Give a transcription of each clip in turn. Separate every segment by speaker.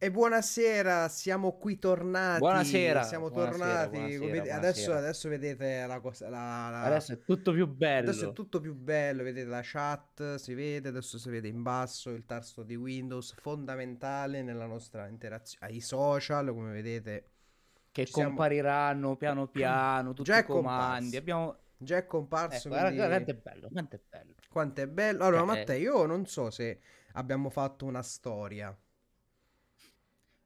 Speaker 1: E buonasera, siamo qui tornati.
Speaker 2: Buonasera.
Speaker 1: Siamo
Speaker 2: buonasera,
Speaker 1: tornati.
Speaker 2: buonasera, buonasera.
Speaker 1: Adesso, adesso vedete la cosa. la- la-
Speaker 2: Adesso è tutto più bello.
Speaker 1: adesso è tutto più bello. Vedete la chat, si vede. Adesso si vede in basso il tasto di Windows, fondamentale nella nostra interazione. Ai social, come vedete,
Speaker 2: che
Speaker 1: siamo-
Speaker 2: compariranno piano piano tutti
Speaker 1: Già
Speaker 2: i comandi. Abbiamo...
Speaker 1: già è comparso.
Speaker 2: Ecco,
Speaker 1: quindi-
Speaker 2: guarda quanto è bello, quanto è bello.
Speaker 1: Quanto è bello. Allora,
Speaker 2: Cioè,
Speaker 1: Matteo, io non so se abbiamo fatto una storia.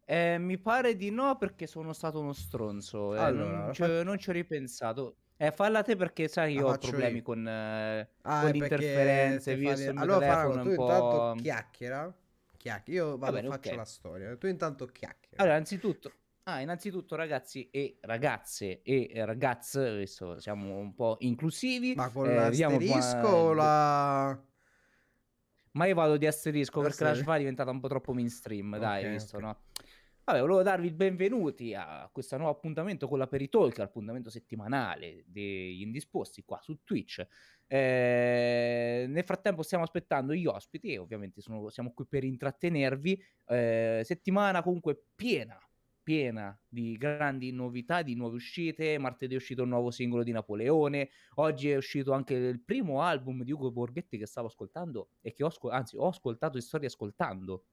Speaker 2: Eh, mi pare di no perché sono stato uno stronzo. eh,
Speaker 1: Allora,
Speaker 2: non, ci,
Speaker 1: fa-
Speaker 2: non ci ho ripensato. Eh, falla te perché sai io ho problemi
Speaker 1: io.
Speaker 2: con, eh,
Speaker 1: Ah,
Speaker 2: con interferenze, il mio
Speaker 1: Allora,
Speaker 2: è
Speaker 1: tu intanto chiacchiera. Chiacchiera. Io vado,
Speaker 2: bene,
Speaker 1: faccio
Speaker 2: ok.
Speaker 1: la storia. Tu intanto chiacchiera.
Speaker 2: Allora, innanzitutto, ah, innanzitutto ragazzi e ragazze e ragazze, adesso siamo un po' inclusivi.
Speaker 1: Ma con
Speaker 2: eh, vediamo qua-
Speaker 1: l'asterisco o la...
Speaker 2: Ma io vado di asterisco perché la Shify è diventata un po' troppo mainstream, dai,
Speaker 1: Ok,
Speaker 2: visto,
Speaker 1: ok.
Speaker 2: no? Vabbè, volevo darvi il benvenuti a questo nuovo appuntamento con la Peritalk, l'appuntamento settimanale degli indisposti qua su Twitch. Eh, nel frattempo stiamo aspettando gli ospiti e ovviamente sono- siamo qui per intrattenervi. Eh, settimana comunque piena, piena di grandi novità, di nuove uscite. Martedì è uscito un nuovo singolo di Napoleone. Oggi è uscito anche il primo album di Ugo Borghetti che stavo ascoltando e che ho, anzi, ho ascoltato e sto riascoltando,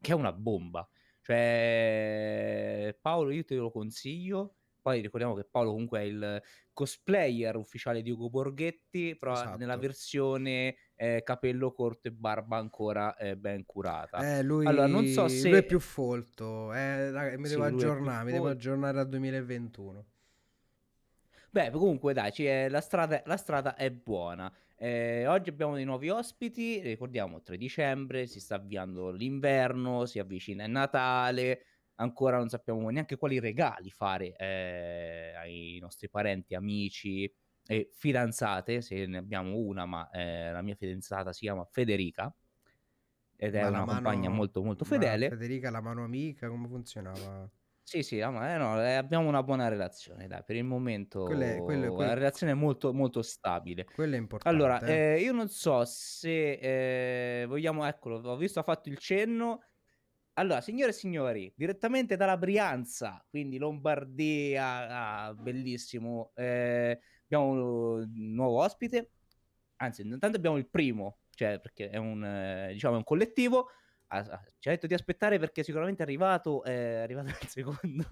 Speaker 2: che è una bomba. Cioè, Paolo, io te lo consiglio. Poi ricordiamo che Paolo comunque è il cosplayer ufficiale di Ugo Borghetti, però
Speaker 1: Esatto.
Speaker 2: nella versione eh, capello corto e barba ancora eh, ben curata.
Speaker 1: Eh, lui...
Speaker 2: Allora, non so se-
Speaker 1: lui è più folto. Eh, raga, mi
Speaker 2: Sì,
Speaker 1: devo mi devo aggiornare al 2021.
Speaker 2: Beh, comunque dai, ci è- la, strada, la strada è buona. Eh, oggi abbiamo dei nuovi ospiti, ricordiamo 3 dicembre, si sta avviando l'inverno, si avvicina il Natale, ancora non sappiamo neanche quali regali fare eh, ai nostri parenti, amici e fidanzate, se ne abbiamo una, ma eh, la mia fidanzata si chiama Federica ed è
Speaker 1: Ma la
Speaker 2: una
Speaker 1: mano-
Speaker 2: compagna molto molto
Speaker 1: ma
Speaker 2: fedele.
Speaker 1: Federica, la mano amica, come funzionava?
Speaker 2: Sì, sì, ah, ma, eh, no, eh, abbiamo una buona relazione, dai, per il momento
Speaker 1: Quello è- quello è- quello-
Speaker 2: la relazione è molto, molto stabile.
Speaker 1: Quello è importante.
Speaker 2: Allora,
Speaker 1: eh.
Speaker 2: eh, io non so se eh, vogliamo, eccolo, ho visto, ha fatto il cenno. Allora, signore e signori, direttamente dalla Brianza, quindi Lombardia, ah, bellissimo, eh, abbiamo un nuovo ospite, anzi, intanto abbiamo il primo, cioè perché è un, eh, diciamo, è un collettivo, Ah, ci ha detto di aspettare perché sicuramente è arrivato, eh, è arrivato il secondo.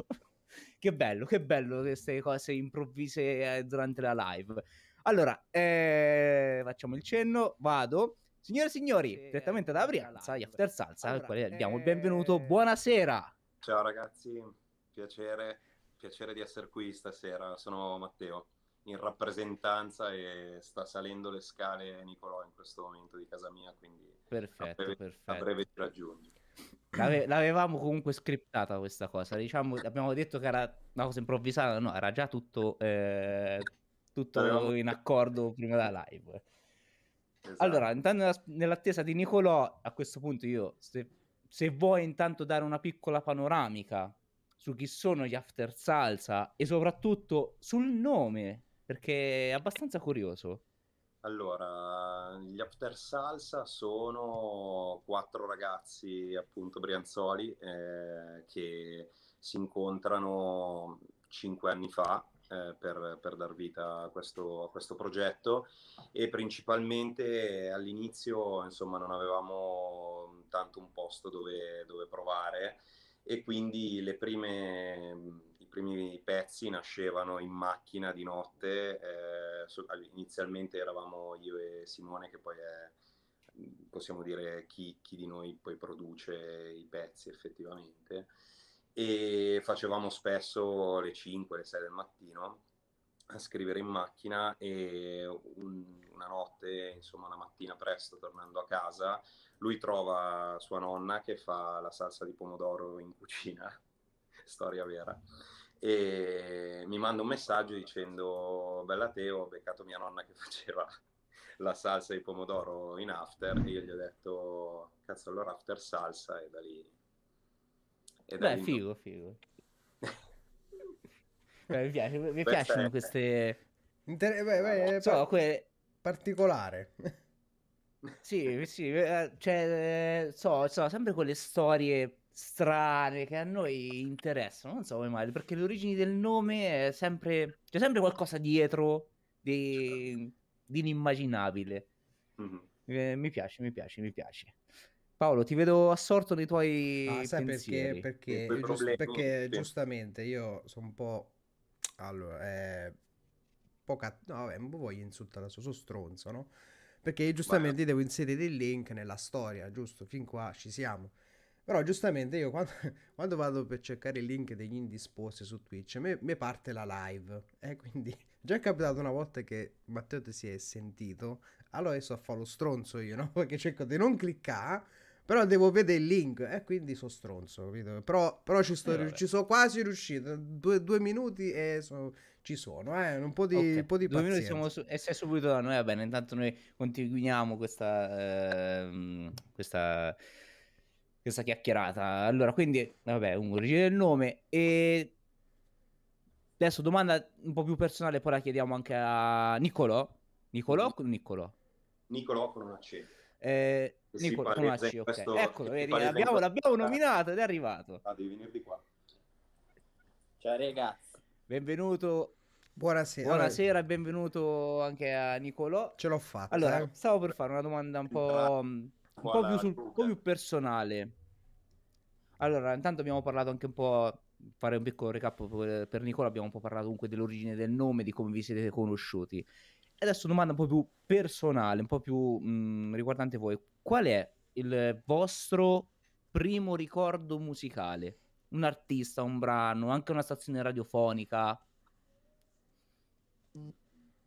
Speaker 2: che bello, che bello queste cose improvvise eh, durante la live. Allora, eh, facciamo il cenno, vado. Signore e signori, direttamente da Brianza, gli After Salsa, al quale diamo il benvenuto. Buonasera.
Speaker 3: Ciao ragazzi, piacere, piacere di essere qui stasera. Sono Matteo in rappresentanza e sta salendo le scale Nicolò in questo momento di casa mia, quindi a
Speaker 2: Perfetto,
Speaker 3: breve, a
Speaker 2: perfetto.
Speaker 3: breve ti raggiungi.
Speaker 2: L'ave- l'avevamo comunque scriptata questa cosa. Diciamo, abbiamo detto che era una cosa improvvisata, no, era già tutto, eh, tutto
Speaker 3: Avevamo-
Speaker 2: in accordo prima della live.
Speaker 3: Esatto.
Speaker 2: Allora, intanto nella- nell'attesa di Nicolò, a questo punto io, se, se vuoi intanto dare una piccola panoramica su chi sono gli After Salsa e soprattutto sul nome, perché è abbastanza curioso.
Speaker 3: Allora, gli After Salsa sono quattro ragazzi, appunto, brianzoli, eh, che si incontrano cinque anni fa eh, per, per dar vita a questo, a questo progetto e principalmente all'inizio, insomma, non avevamo tanto un posto dove, dove provare e quindi le prime, primi pezzi nascevano in macchina di notte. eh, inizialmente eravamo io e Simone, che poi è, possiamo dire, chi, chi di noi poi produce i pezzi effettivamente. E facevamo spesso le 5, le 6 del mattino a scrivere in macchina e un- una notte, insomma, una mattina presto tornando a casa, lui trova sua nonna che fa la salsa di pomodoro in cucina, storia vera, e mi manda un messaggio dicendo Bella Teo, ho beccato mia nonna che faceva la salsa di pomodoro in after e io gli ho detto cazzo allora after salsa e da lì... E da
Speaker 2: Beh,
Speaker 3: lì-
Speaker 2: figo, figo. Beh, mi piace- mi piacciono
Speaker 3: è-
Speaker 2: queste...
Speaker 1: Inter- beh, beh,
Speaker 2: Non so,
Speaker 1: pa-
Speaker 2: que-
Speaker 1: particolare.
Speaker 2: Sì, sì, eh, cioè, eh, so, so, sempre quelle storie strane che a noi interessano, non so come mai, perché le origini del nome è sempre c'è sempre qualcosa dietro di, di inimmaginabile.
Speaker 3: Mhm.
Speaker 2: Eh, mi piace, mi piace, mi piace. Paolo, ti vedo assorto nei tuoi
Speaker 1: Ah, sai perché?
Speaker 2: pensieri.
Speaker 1: Perché,
Speaker 3: quei
Speaker 1: giust- perché
Speaker 3: sì.
Speaker 1: giustamente io sono un po'... Allora, eh, un po' cat- no, vabbè, non voglio insultare adesso, sono stronzo, no? Perché giustamente devo inserire il link nella storia, giusto? Fin qua ci siamo. Però giustamente io quando, quando vado per cercare il link degli indisposti su Twitch, mi parte la live. E quindi già è capitato una volta che Matteo ti si è sentito, allora io sto a fare lo stronzo io, no? Perché cerco di non cliccare, però devo vedere il link e quindi sono stronzo, capito? Però, però ci, sto,
Speaker 2: Eh,
Speaker 1: ci sono quasi riuscito, due, due minuti e so- ci sono, eh? Un po' di,
Speaker 2: Ok,
Speaker 1: un po' di
Speaker 2: due minuti
Speaker 1: pazienza.
Speaker 2: siamo su- e sei subito da noi, va bene, intanto noi continuiamo questa, ehm, questa, questa chiacchierata. Allora, quindi, vabbè, un origine del nome e adesso domanda un po' più personale, poi la chiediamo anche a Nicolò. Nicolò o Niccolò?
Speaker 3: Nicolò con una C.
Speaker 2: Eh, Nicolò, con una C, ok.
Speaker 3: questo-
Speaker 2: Eccolo, vedi, l'abbiamo, l'abbiamo nominato ed è arrivato.
Speaker 3: Ah, devi venire di qua.
Speaker 4: Ciao ragazzi.
Speaker 2: Benvenuto,
Speaker 1: Buonasera.
Speaker 2: buonasera e benvenuto anche a Nicolò.
Speaker 1: Ce l'ho fatta.
Speaker 2: Allora,
Speaker 1: eh.
Speaker 2: stavo per fare una domanda un po', un po'
Speaker 3: Buona
Speaker 2: più, sul- un po' più personale. Allora, intanto abbiamo parlato anche un po', fare un piccolo recap per, per Nicola, abbiamo un po' parlato comunque dell'origine del nome, di come vi siete conosciuti. E adesso domanda un po' più personale, un po' più mh, riguardante voi. Qual è il vostro primo ricordo musicale? Un artista, un brano, anche una stazione radiofonica?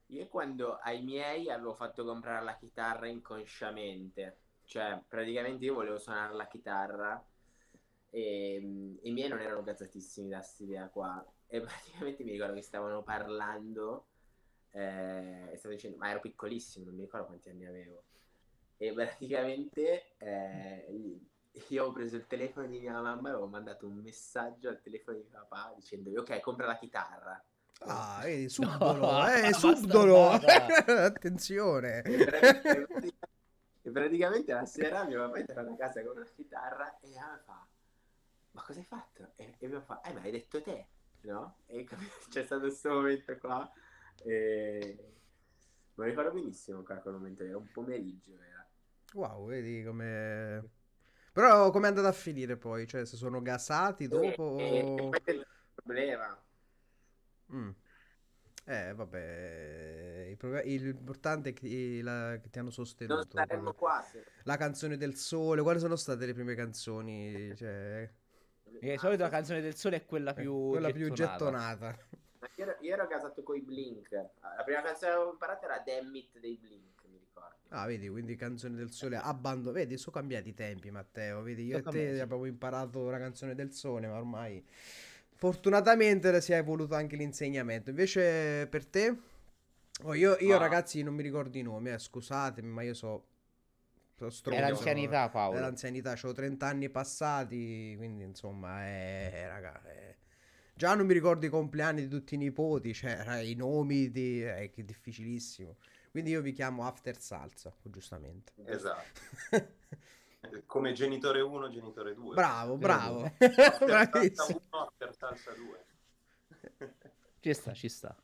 Speaker 4: Io quando ai miei avevo fatto comprare la chitarra inconsciamente, cioè praticamente io volevo suonare la chitarra e i miei non erano gazzatissimi da questa idea qua e praticamente mi ricordo che stavano parlando eh, e stavo dicendo, ma ero piccolissimo, non mi ricordo quanti anni avevo e praticamente eh, io ho preso il telefono di mia mamma e avevo mandato un messaggio al telefono di papà dicendogli ok compra la chitarra
Speaker 1: Ah, vedi, subdolo, eh,
Speaker 2: basta
Speaker 1: subdolo. Attenzione.
Speaker 4: E praticamente, e praticamente la sera mio papà è tornato a casa con una chitarra e mi fa ma cosa hai fatto? E, e mio papà eh ma hai detto te no? E c'è stato questo momento qua e me lo ricordo benissimo quel momento era un pomeriggio era
Speaker 1: Wow, vedi come... Però come è andata a finire poi? Cioè, se sono gasati dopo...
Speaker 4: e, e poi c'è il problema
Speaker 1: Mm. Eh, vabbè, il l'importante è che, la- che ti hanno
Speaker 4: non
Speaker 1: sostenuto.
Speaker 4: se
Speaker 1: La canzone del sole, quali sono state le prime canzoni? Cioè,
Speaker 2: E di solito la canzone del sole è quella
Speaker 1: eh,
Speaker 2: più
Speaker 1: quella più
Speaker 2: gettonata.
Speaker 1: gettonata.
Speaker 4: io ero, io ero casato con i Blink la prima canzone che avevo imparato era Damn It dei Blink mi ricordo
Speaker 1: Ah, vedi, quindi canzone del sole, abbandon... Vedi, sono cambiati i tempi, Matteo. Vedi, io e
Speaker 2: Sono
Speaker 1: te
Speaker 2: cambiati.
Speaker 1: abbiamo imparato la canzone del sole, ma ormai fortunatamente si è evoluto anche l'insegnamento. Invece per te? Oh, io, io
Speaker 4: Ah.
Speaker 1: ragazzi non mi ricordo i nomi, eh, scusatemi, ma io so... so
Speaker 2: È
Speaker 1: stronzo.
Speaker 2: l'anzianità,
Speaker 1: È
Speaker 2: Paolo.
Speaker 1: l'anzianità, ho 30 anni passati, quindi insomma, eh, raga, eh. Già non mi ricordo i compleanni di tutti i nipoti, cioè i nomi di... eh, che è difficilissimo. Quindi io vi chiamo After Salsa, giustamente.
Speaker 3: Esatto. Come genitore 1, genitore 2.
Speaker 1: Bravo, bravo.
Speaker 3: Salsa
Speaker 1: Bravissimo.
Speaker 3: 1, per salsa 2.
Speaker 2: Ci sta, ci sta.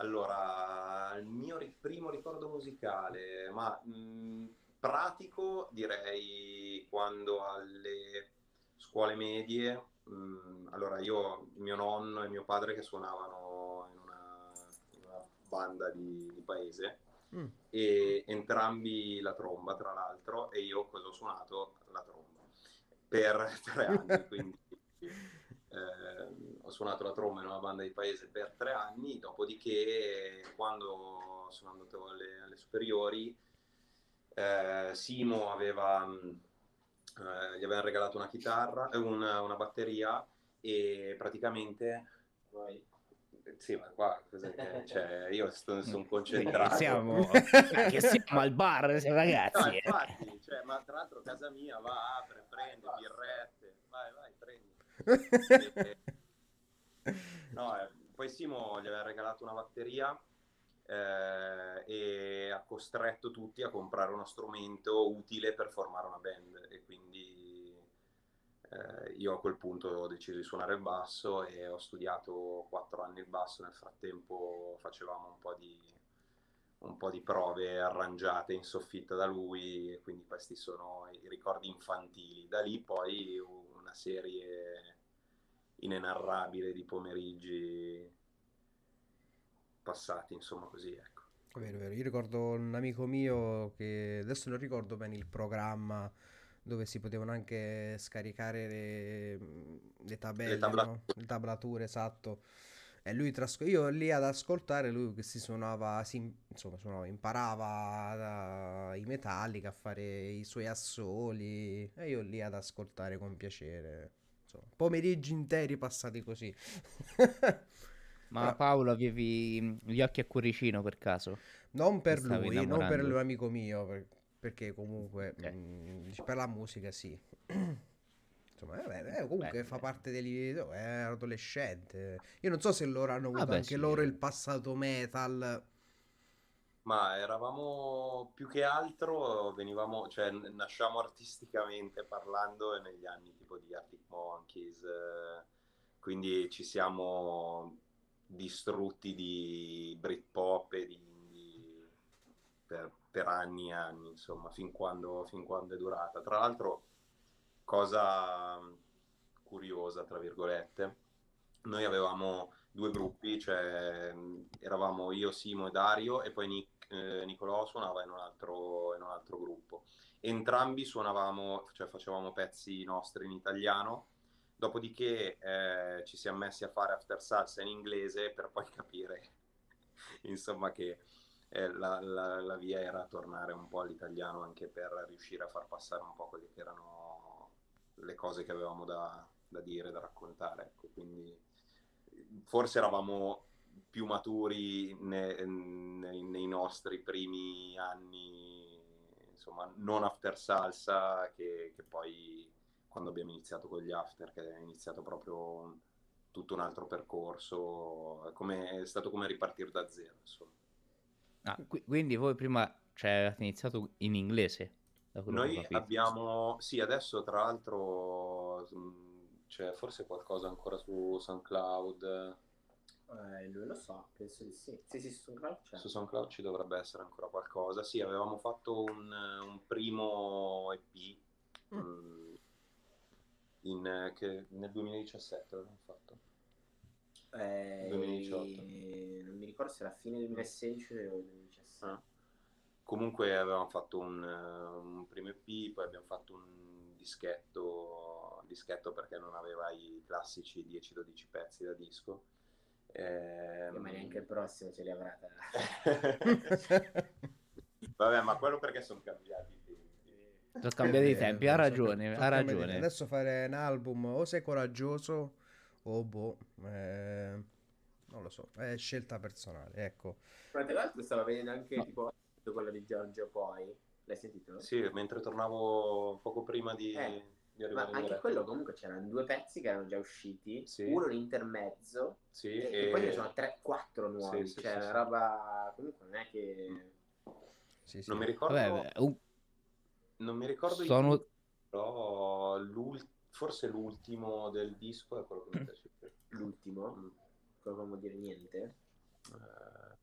Speaker 3: Allora, il mio ri- primo ricordo musicale, ma mh, pratico direi quando alle scuole medie, mh, allora io, mio nonno e mio padre che suonavano in una, in una banda di, di paese
Speaker 1: Mm.
Speaker 3: e entrambi la tromba tra l'altro e io cosa ho suonato? La tromba per tre anni, quindi ehm, ho suonato la tromba in una banda di paese per tre anni, dopodiché quando sono andato alle, alle superiori eh, Simo aveva, mh, eh, gli aveva regalato una chitarra, eh, una, una batteria e praticamente... Vai. Sì, ma qua cos'è che cioè, io sto, sono concentrato.
Speaker 2: Siamo, che siamo al bar,
Speaker 3: No,
Speaker 2: ragazzi. eh.
Speaker 3: infatti, cioè, ma tra l'altro casa mia va, apre, prende, birrette, vai, vai, prendi. E- no, eh, poi Simo gli aveva regalato una batteria eh, e ha costretto tutti a comprare uno strumento utile per formare una band e quindi eh, io a quel punto ho deciso di suonare il basso e ho studiato quattro anni il basso, nel frattempo facevamo un po' di, un po' di prove arrangiate in soffitta da lui, e quindi questi sono i ricordi infantili. Da lì poi una serie inenarrabile di pomeriggi passati, insomma così, ecco.
Speaker 1: Vero, vero. Io ricordo un amico mio che adesso non ricordo bene il programma dove si potevano anche scaricare le, le tabelle,
Speaker 3: Le tablature.
Speaker 1: no? Le tablature, esatto. E lui trasco- io lì ad ascoltare lui che si suonava, si, insomma, suonava, imparava i Metallica a fare i suoi assoli e io lì ad ascoltare con piacere. Insomma, pomeriggi interi passati così.
Speaker 2: Ma
Speaker 1: Però-
Speaker 2: Paolo avevi gli occhi a cuoricino per caso?
Speaker 1: Non per lui, non per
Speaker 2: innamorando?
Speaker 1: l'amico mio, per- perché comunque
Speaker 2: Ok.
Speaker 1: mm, per la musica sì. Insomma, vabbè, eh, comunque
Speaker 2: Beh,
Speaker 1: fa
Speaker 2: beh.
Speaker 1: parte degli... oh, è adolescente. Io non so se loro hanno avuto
Speaker 2: Vabbè,
Speaker 1: anche
Speaker 2: sì.
Speaker 1: loro il passato metal.
Speaker 3: Ma eravamo più che altro, venivamo, cioè nasciamo artisticamente parlando negli anni tipo di Arctic Monkeys, eh, quindi ci siamo distrutti di Britpop e di indie per, per anni e anni, insomma, fin quando, fin quando è durata. Tra l'altro, cosa curiosa, tra virgolette, noi avevamo due gruppi, cioè mh, eravamo io, Simo e Dario e poi Nic- eh, Nicolò suonava in un altro, in un altro gruppo. Entrambi suonavamo, cioè facevamo pezzi nostri in italiano, dopodiché eh, ci siamo messi a fare after salsa in inglese per poi capire, insomma, che eh, la, la- la via era tornare un po' all'italiano anche per riuscire a far passare un po' quelle che erano le cose che avevamo da, da dire, da raccontare. Ecco, quindi forse eravamo più maturi ne- nei, nei nostri primi anni, insomma, non after salsa, che, che poi quando abbiamo iniziato con gli after, che è iniziato proprio tutto un altro percorso, è, come- è stato come ripartire da zero, insomma.
Speaker 2: Ah, qui- quindi voi prima cioè, avete iniziato in inglese?
Speaker 3: Noi abbiamo, sì, adesso tra l'altro c'è forse qualcosa ancora su SoundCloud.
Speaker 4: Eh, lui lo so, penso di sì. Sì, sì, su SoundCloud c'è.
Speaker 3: Su SoundCloud ci dovrebbe essere ancora qualcosa. Sì, avevamo fatto un, un primo EP
Speaker 1: Mm.
Speaker 3: mh, in, che nel 2017 l'abbiamo fatto.
Speaker 4: Eh,
Speaker 3: 2018.
Speaker 4: Non mi ricordo se era fine 2016 o 2017.
Speaker 3: Ah. Comunque avevamo fatto un, un primo EP, poi abbiamo fatto un dischetto, dischetto perché non aveva i classici 10-12 pezzi da disco.
Speaker 4: Eh, Ma neanche il prossimo ce li avrà.
Speaker 3: Vabbè, ma quello perché sono cambiati i tempi.
Speaker 2: Sono cambiati i tempi, ha ragione, ha ragione.
Speaker 1: Adesso fare un album o sei coraggioso o boh, eh, non lo so, è scelta personale, ecco.
Speaker 4: Ma tra l'altro stavo vedendo anche
Speaker 2: No.
Speaker 4: tipo quello di Giorgio Poi. L'hai sentito?
Speaker 3: Sì, mentre tornavo poco prima di,
Speaker 4: Eh,
Speaker 3: di
Speaker 4: Ma
Speaker 3: arrivare
Speaker 4: anche quello comunque c'erano due pezzi che erano già usciti,
Speaker 3: Sì.
Speaker 4: uno in intermezzo
Speaker 3: Sì,
Speaker 4: e,
Speaker 3: e-
Speaker 4: poi ce ne sono 3-4 nuovi,
Speaker 3: Sì, sì,
Speaker 4: cioè
Speaker 3: sì,
Speaker 4: una
Speaker 3: sì.
Speaker 4: roba comunque non è che...
Speaker 1: Sì, sì.
Speaker 3: Non mi ricordo,
Speaker 2: Vabbè, beh, un-
Speaker 3: non mi ricordo
Speaker 2: sono...
Speaker 3: titoli, però forse l'ultimo del disco è quello che mi piace più.
Speaker 4: L'ultimo,
Speaker 3: Mm.
Speaker 4: non vuol dire niente.
Speaker 3: Eh,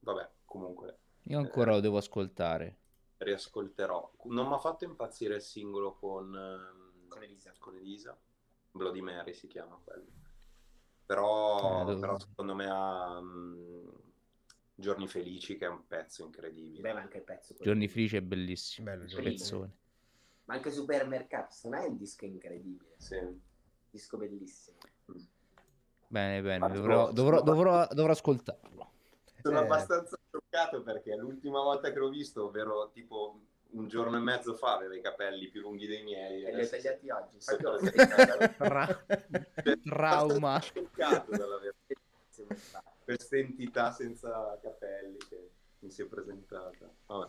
Speaker 3: vabbè, comunque
Speaker 2: Io ancora lo devo ascoltare.
Speaker 3: Riascolterò. Non mi ha fatto impazzire il singolo con, ehm,
Speaker 4: Con Elisa.
Speaker 3: con Elisa. Bloody Mary si chiama quello. Però,
Speaker 2: Eh,
Speaker 3: però secondo me ha mm, Giorni Felici che è un pezzo incredibile.
Speaker 4: Beh, ma anche il pezzo.
Speaker 2: Giorni Felici è bellissimo.
Speaker 1: Bello,
Speaker 2: pezzone.
Speaker 4: Ma anche Supermercato, secondo me è un disco incredibile.
Speaker 3: Sì.
Speaker 4: Disco bellissimo.
Speaker 2: Bene, bene,
Speaker 3: Ma
Speaker 2: dovrò, dovrò, dovrò, dovrò ascoltarlo.
Speaker 3: Sono
Speaker 1: Eh.
Speaker 3: abbastanza scioccato perché l'ultima volta che l'ho visto, ovvero tipo un giorno e mezzo fa, aveva i capelli più lunghi dei miei.
Speaker 4: E li
Speaker 3: adesso
Speaker 4: tagliati oggi. Tagliato-
Speaker 2: Tra- Trauma.
Speaker 3: scioccato questa entità senza capelli che mi si è presentata. Vabbè.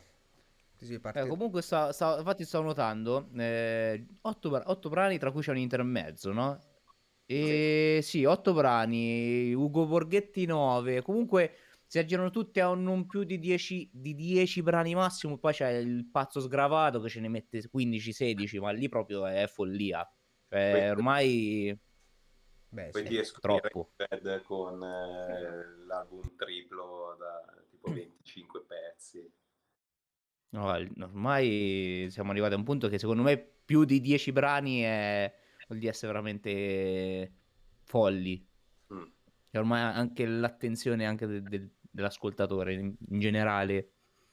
Speaker 2: Eh, comunque, sta, sta- infatti, stavo notando eh, otto, otto brani, tra cui c'è un intermezzo, no? E sì, otto brani, Ugo Borghetti 9. Comunque si aggirano tutti a non più di 10, di 10 brani massimo. Poi c'è il pazzo sgravato che ce ne mette 15-16, ma lì proprio è follia. Cioè, ormai
Speaker 1: Beh,
Speaker 3: Poi
Speaker 1: sì.
Speaker 2: troppo.
Speaker 3: Red con eh, l'album triplo da tipo 25 pezzi.
Speaker 2: No, ormai siamo arrivati a un punto che secondo me più di 10 brani è... vuol dire essere veramente folli.
Speaker 3: Mm.
Speaker 2: E ormai anche l'attenzione anche del- del- dell'ascoltatore in, in generale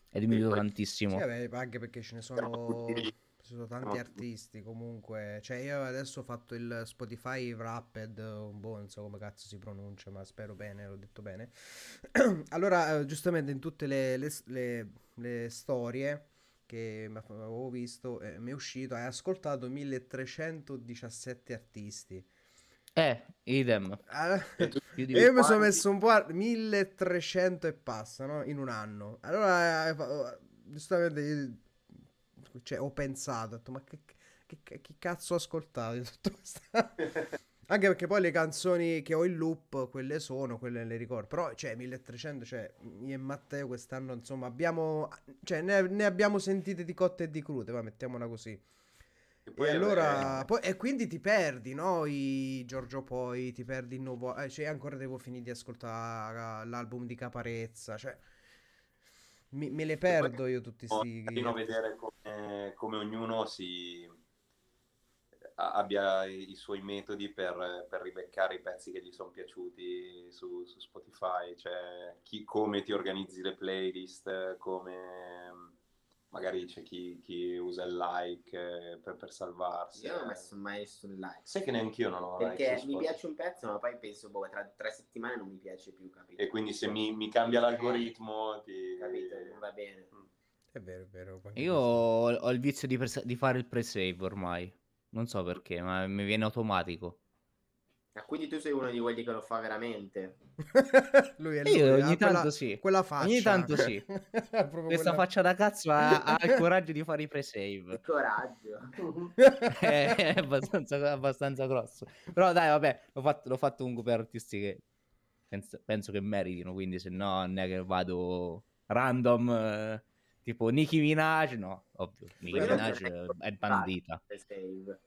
Speaker 2: è diminuita
Speaker 3: poi-
Speaker 2: tantissimo.
Speaker 1: Sì, vabbè, anche perché ce ne sono, ci sono tanti artisti comunque. Cioè, io adesso ho fatto il Spotify Wrapped, un po', non so come cazzo si pronuncia, ma spero bene, l'ho detto bene. allora, eh, giustamente in tutte le, le- le- le storie che avevo visto, eh, mi è uscito, hai ascoltato 1317 artisti.
Speaker 2: Eh, idem.
Speaker 1: Allora-
Speaker 3: E tu-
Speaker 2: Più di
Speaker 1: E io mi sono messo un po' a 1300 e passa, no? In un anno. Allora, eh, fa- giustamente, io- cioè, ho pensato, ho detto, ma che, che- che- cazzo ho ascoltato? Anche perché poi le canzoni che ho in loop, quelle sono, quelle le ricordo. Però, cioè, 1300, cioè, io e Matteo quest'anno, insomma, abbiamo, cioè, ne, ne abbiamo sentite di cotte e di crude, va, mettiamola così.
Speaker 3: E
Speaker 1: E allora,
Speaker 3: eh,
Speaker 1: poi- e quindi ti perdi, no? I Giorgio Poi, ti perdi il nuovo. Eh, cioè, ancora devo finire di ascoltare l'album di Caparezza. Cioè, mi- me le perdo io tutti sti.
Speaker 3: carino vedere come, come ognuno si abbia i i suoi metodi per, per ribeccare i pezzi che gli sono piaciuti su, su Spotify, cioè chi- come ti organizzi le playlist, come magari c'è chi, chi usa il like eh, per, per salvarsi.
Speaker 4: Io non ho messo mai sul like.
Speaker 3: Sai che neanche io non ho like
Speaker 4: Perché
Speaker 3: su
Speaker 4: mi piace un pezzo, ma poi penso, boh, tra tre settimane non mi piace più, capito?
Speaker 3: E quindi se mi, mi cambia l'algoritmo ti...
Speaker 4: Capito? Non va bene.
Speaker 1: È vero, è vero.
Speaker 2: Io ho, ho il vizio di, presa- di fare il pre-save ormai. Non so perché, ma mi viene automatico.
Speaker 4: Ah, quindi tu sei uno di quelli che lo fa veramente.
Speaker 1: lui è
Speaker 2: Io
Speaker 1: lui,
Speaker 2: ogni
Speaker 1: ha
Speaker 2: tanto
Speaker 1: quella,
Speaker 2: sì.
Speaker 1: quella faccia.
Speaker 2: Ogni tanto sì. Questa
Speaker 1: quella-
Speaker 2: faccia da cazzo ha, ha il coraggio di fare i pre-save.
Speaker 4: Che coraggio.
Speaker 2: è abbastanza, abbastanza grosso. Però dai, vabbè, l'ho fatto, l'ho fatto comunque per artisti che penso, penso che meritino, quindi se no non è che vado random, eh, tipo Nicki Minaj, no, ovvio, Nicki Minaj
Speaker 4: è-
Speaker 2: è bandita.
Speaker 4: Save.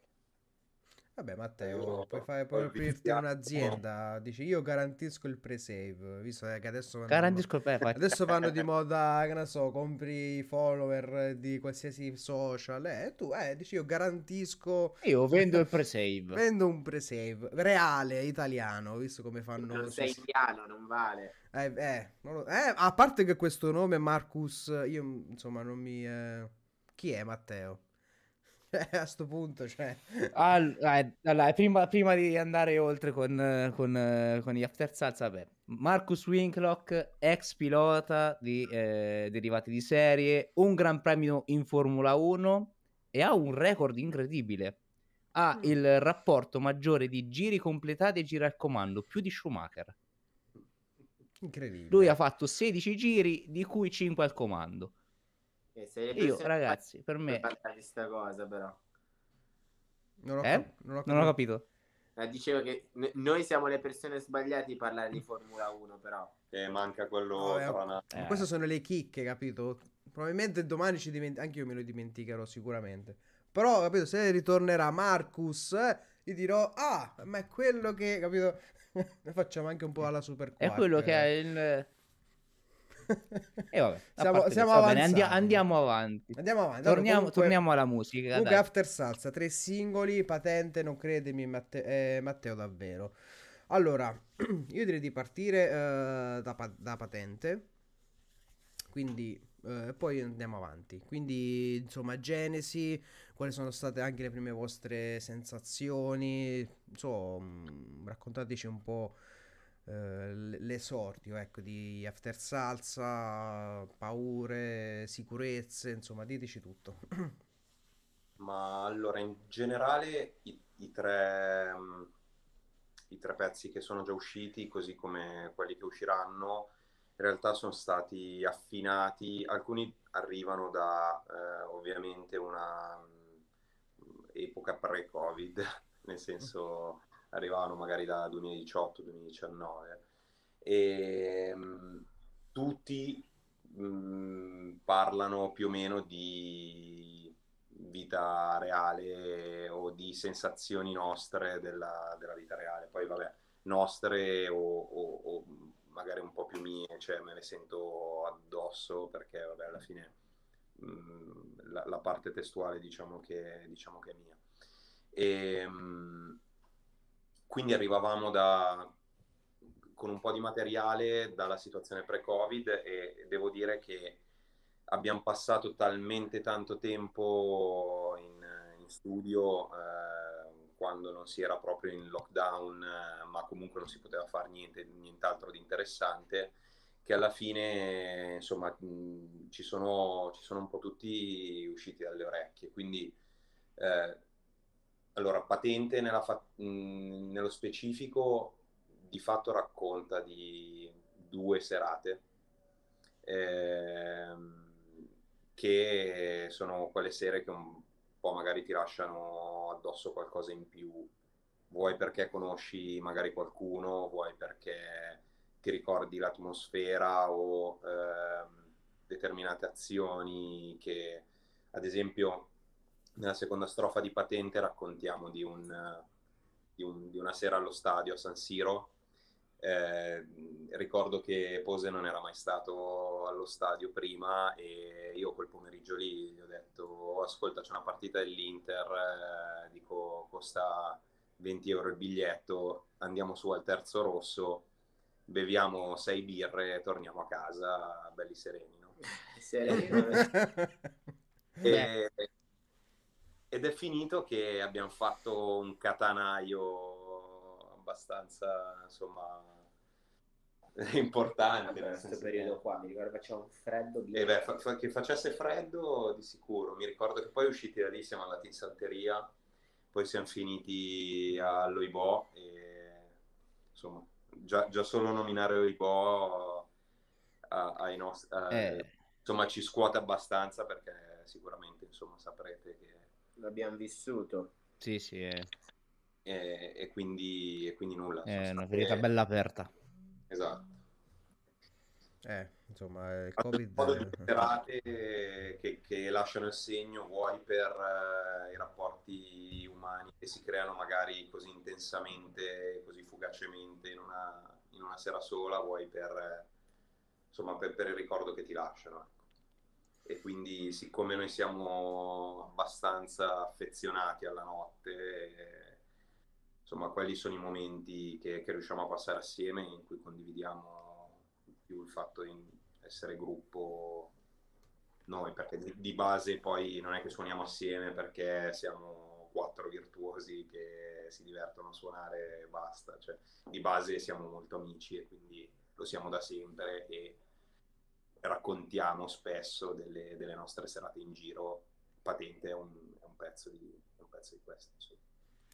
Speaker 1: Vabbè, Matteo, puoi, fare, puoi aprirti un'azienda. Dici, io garantisco il pre-save. Visto che adesso vanno,
Speaker 2: Garantisco beh, fa-
Speaker 1: adesso vanno di moda, che ne so, compri i follower di qualsiasi social. Eh, tu, eh, dici, io garantisco.
Speaker 2: Io vendo il pre-save.
Speaker 1: Vendo un pre-save reale italiano, visto come fanno.
Speaker 4: Non sei italiano, non vale.
Speaker 1: Eh, eh, non lo- eh, a parte che questo nome Marcus, io insomma non mi... eh, Chi è Matteo? Eh, a sto punto, cioè...
Speaker 2: Al- eh, allora, prima, prima di andare oltre con, con, con gli after salsa, vabbè. Marcus Winklock, ex pilota di eh, derivati di serie, un gran premio in Formula 1 e ha un record incredibile. Ha
Speaker 1: Mm.
Speaker 2: il rapporto maggiore di giri completati e giri al comando, più di Schumacher.
Speaker 1: Incredibile.
Speaker 2: Lui ha fatto 16 giri, di cui 5 al comando.
Speaker 4: E se le
Speaker 2: Io, ragazzi, per me...
Speaker 4: per parlare di sta cosa, però.
Speaker 1: Non ho,
Speaker 2: Eh?
Speaker 1: cap- non ho
Speaker 2: Non ho
Speaker 1: capito.
Speaker 4: Eh, dicevo che n- noi siamo le persone sbagliate di parlare di Formula 1, però.
Speaker 3: E manca quello tra una-
Speaker 2: Eh.
Speaker 1: Queste sono le chicche, capito? Probabilmente domani ci dimenticherò, anche io me lo dimenticherò sicuramente. Però, capito, se ritornerà Marcus, eh, gli dirò, ah, ma è quello che, capito? Ne facciamo anche un po' alla Super
Speaker 2: È
Speaker 1: Quark,
Speaker 2: quello che
Speaker 1: eh.
Speaker 2: è il... E vabbè,
Speaker 1: Siamo- siamo
Speaker 2: questo, va bene, andi-
Speaker 1: avanzati.
Speaker 2: andiamo avanti.
Speaker 1: Andiamo avanti.
Speaker 2: Torniamo,
Speaker 1: Allora, comunque-
Speaker 2: torniamo alla musica.
Speaker 1: Comunque,
Speaker 2: dai.
Speaker 1: After Salsa, tre singoli, patente, non credemi, Matte- eh, Matteo, davvero. Allora, io direi di partire eh, da, pa- da patente, quindi eh, poi andiamo avanti. Quindi, insomma, Genesi, quali sono state anche le prime vostre sensazioni? Insomma, raccontateci un po' l'esordio, ecco, di After Salsa, paure, sicurezze, insomma, diteci tutto.
Speaker 3: Ma allora, in generale, i, i tre, i tre pezzi che sono già usciti, così come quelli che usciranno, in realtà sono stati affinati. Alcuni arrivano da eh, ovviamente una mm, epoca pre-Covid, nel senso arrivavano magari da 2018-2019 e mm, tutti mm, parlano più o meno di vita reale o di sensazioni nostre della, della vita reale. Poi vabbè, nostre o, o, o, magari un po' più mie, cioè me le sento addosso perché vabbè alla fine mh, mm, la, la, parte testuale diciamo che, diciamo che è mia. E, mh, mm, quindi arrivavamo da, con un po' di materiale dalla situazione pre-Covid e devo dire che abbiamo passato talmente tanto tempo in, in studio eh, quando non si era proprio in lockdown, eh, ma comunque non si poteva fare niente, nient'altro di interessante, che alla fine insomma mh, ci, sono, ci sono un po' tutti usciti dalle orecchie. Quindi eh, allora, patente fa- mh, nello specifico di fatto racconta di due serate. Ehm, che sono quelle sere che un po' magari ti lasciano addosso qualcosa in più, vuoi perché conosci magari qualcuno, vuoi perché ti ricordi l'atmosfera o eh, determinate azioni che, ad esempio, nella seconda strofa di Patente raccontiamo di, un, di, un, di una sera allo stadio a San Siro eh, ricordo che Pose non era mai stato allo stadio prima e io quel pomeriggio lì gli ho detto oh, ascolta c'è una partita dell'Inter, eh, dico costa 20 euro il biglietto, andiamo su al terzo rosso, beviamo sei birre e torniamo a casa belli sereni. No? sereni e, ed è finito che abbiamo fatto un catanaio abbastanza insomma importante
Speaker 4: in questo periodo qua mi ricordo che faceva un freddo
Speaker 3: eh beh, fa, fa, che facesse freddo di sicuro mi ricordo che poi usciti da lì siamo andati in Santeria poi siamo finiti a Loibò e insomma già, già solo nominare Loibò ai nostri eh. insomma ci scuote abbastanza perché sicuramente insomma saprete che
Speaker 4: l'abbiamo vissuto
Speaker 2: sì sì eh
Speaker 3: e, e, quindi, e quindi, nulla.
Speaker 2: È una ferita bella aperta.
Speaker 3: Esatto.
Speaker 1: Eh, insomma, il Covid...
Speaker 3: Un di serate che, che, lasciano il segno, vuoi per uh, i rapporti umani che si creano magari così intensamente, così fugacemente in una, in una sera sola, vuoi per, insomma, per, per il ricordo che ti lasciano. E quindi, siccome noi siamo abbastanza affezionati alla notte, insomma, quelli sono i momenti che, che, riusciamo a passare assieme in cui condividiamo più il fatto di essere gruppo noi, perché di, di base poi non è che suoniamo assieme perché siamo quattro virtuosi che si divertono a suonare e basta, cioè di base siamo molto amici e quindi lo siamo da sempre e raccontiamo spesso delle, delle nostre serate in giro, patente è un, è un, pezzo, di, è un pezzo di questo. Insomma.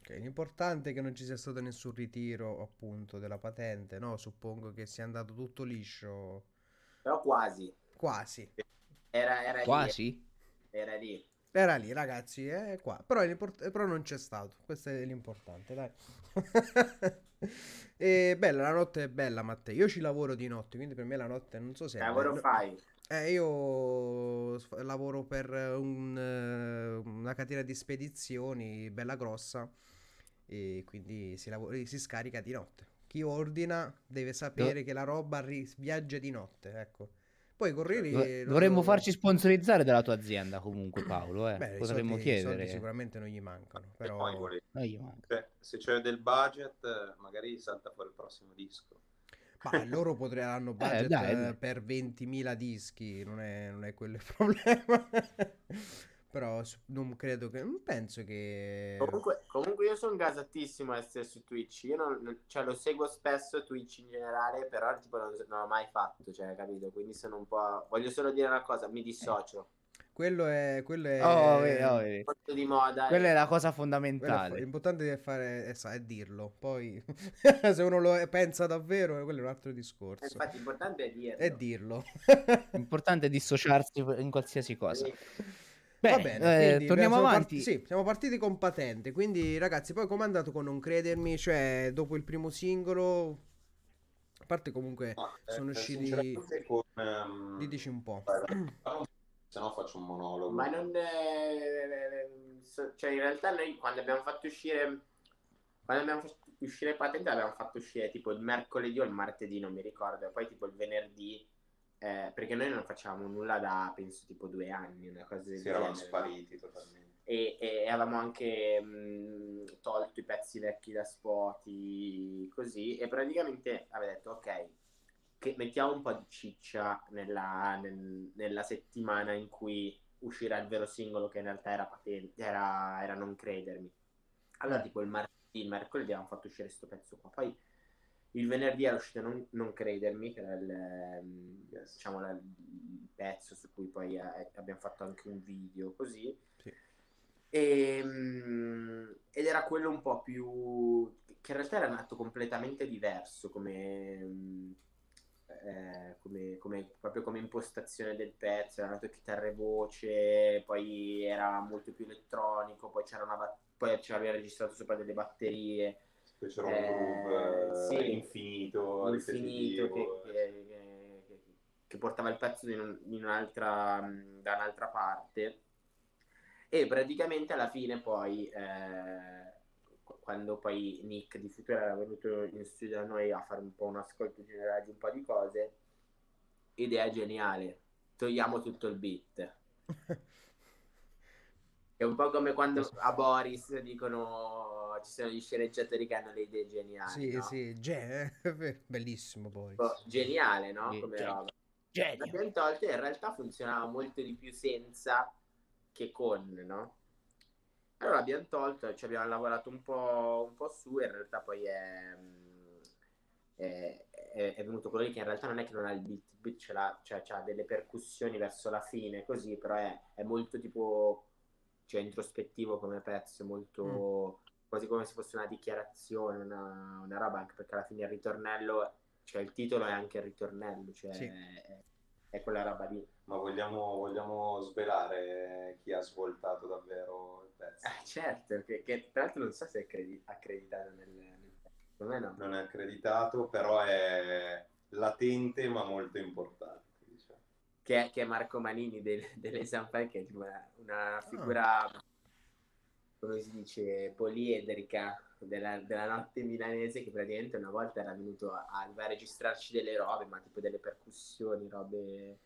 Speaker 1: Okay, l'importante è che non ci sia stato nessun ritiro appunto della patente, no? Suppongo che sia andato tutto liscio.
Speaker 4: Però quasi.
Speaker 1: Quasi.
Speaker 4: Era, era
Speaker 2: quasi?
Speaker 4: Lì. Era lì.
Speaker 1: Era lì, ragazzi, è qua. Però, però, non c'è stato. Questo è l'importante, dai. e bella, la notte è bella, Matteo. Io ci lavoro di notte, quindi per me la notte non so se...
Speaker 4: Lavoro fai?
Speaker 1: Eh, io lavoro per un, una catena di spedizioni bella grossa e quindi si, lavora, si scarica di notte. Chi ordina deve sapere no. che la roba ri- viaggia di notte, ecco. Poi corrieri...
Speaker 2: Dov- dovremmo lo... farci sponsorizzare dalla tua azienda comunque Paolo, eh.
Speaker 1: Beh, potremmo soldi, chiedere. sicuramente non gli mancano, però...
Speaker 3: Non gli mancano. Se c'è del budget magari salta fuori il prossimo disco.
Speaker 1: Ma loro potranno budget eh, dai, per 20.000 dischi, non è, non è quello il problema. Però non credo che. Non penso che.
Speaker 4: Comunque, comunque io sono gasatissimo a essere su Twitch. Io non, cioè, lo seguo spesso Twitch in generale, però tipo non, non l'ho mai fatto, cioè, capito? Quindi sono un po'. Voglio solo dire una cosa, mi dissocio.
Speaker 1: Quello è, quello è...
Speaker 2: Oh, vedi, oh, vedi.
Speaker 4: di moda.
Speaker 2: Quella è la cosa fondamentale.
Speaker 1: L'importante è, fare, è, è dirlo. Poi, se uno lo pensa davvero, quello è un altro discorso. Eh,
Speaker 4: infatti, l'importante è dirlo.
Speaker 1: È dirlo.
Speaker 2: l'importante è dissociarsi in qualsiasi cosa. Sì.
Speaker 1: Bene, Va bene, eh, torniamo beh, avanti. Part- sì, siamo partiti con patente. Quindi, ragazzi, poi com'è andato con Non Credermi? Cioè, dopo il primo singolo, a parte comunque, ah, sono eh, usciti.
Speaker 3: Con, um...
Speaker 1: Dici un po'.
Speaker 3: Se no faccio un monologo.
Speaker 4: Ma non... eh, so- cioè, in realtà noi quando abbiamo fatto uscire... Quando abbiamo fatto uscire patente l'abbiamo fatto uscire tipo il mercoledì o il martedì, non mi ricordo. E poi tipo il venerdì... eh, perché noi non facevamo nulla da, penso, tipo due anni, una cosa del
Speaker 3: erano
Speaker 4: genere, no?
Speaker 3: spariti totalmente.
Speaker 4: e, e avevamo anche mh, tolto i pezzi vecchi da Spotify così e praticamente aveva detto ok che mettiamo un po' di ciccia nella, nel- nella settimana in cui uscirà il vero singolo che in realtà era patente era, era non credermi allora tipo il martedì il mercoledì abbiamo fatto uscire questo pezzo qua poi il venerdì era uscito non, Non credermi che era il, ehm, diciamo la- il pezzo su cui poi eh, abbiamo fatto anche un video così.
Speaker 1: Sì.
Speaker 4: e, mm, ed era quello un po' più che in realtà era nato completamente diverso come, eh, come, come- proprio come impostazione del pezzo. Era nato chitarra e voce poi era molto più elettronico poi c'era una bat- poi ci aveva registrato sopra delle batterie
Speaker 3: Poi c'era un
Speaker 4: Eh,
Speaker 3: groove eh,
Speaker 4: sì.
Speaker 3: infinito,
Speaker 4: infinito che, che- che- che portava il pezzo in, un- in un'altra, mh, da un'altra parte. E praticamente alla fine poi eh, qu- quando poi Nick di Futura era venuto in studio da noi a fare un po' un ascolto generale di un po' di cose idea geniale togliamo tutto il beat è un po' come quando a Boris dicono ci sono gli sceneggiatori che hanno le idee geniali
Speaker 1: Sì,
Speaker 4: no?
Speaker 1: sì, ge- bellissimo poi.
Speaker 4: Tipo, geniale, no? Come
Speaker 2: genio.
Speaker 4: roba.
Speaker 2: Genio.
Speaker 4: L'abbiamo tolto e in realtà funzionava molto di più senza che con, no? Allora l'abbiamo tolto, ci abbiamo lavorato un po', un po' su e in realtà poi è, è, è- è venuto quello lì che in realtà non è che non ha il beat, il beat ce l'ha, cioè c'ha delle percussioni verso la fine così, però è, è molto tipo, cioè introspettivo come pezzo, molto quasi come se fosse una dichiarazione, una, una roba, anche perché alla fine il ritornello, cioè il titolo è anche il ritornello, cioè
Speaker 1: Sì.
Speaker 4: è, è quella roba lì.
Speaker 3: Ma vogliamo, vogliamo svelare chi ha svoltato davvero il pezzo?
Speaker 4: Eh, certo, che, che tra l'altro non so se è accredi- accreditato nel, nel me no.
Speaker 3: Non è accreditato, però è latente ma molto importante.
Speaker 4: Che, è, che è Marco Manini del, delle Zampai, che è tipo una, una figura, come si dice, poliedrica della, della notte milanese, che praticamente una volta era venuto a, a, a registrarci delle robe, ma tipo delle percussioni, robe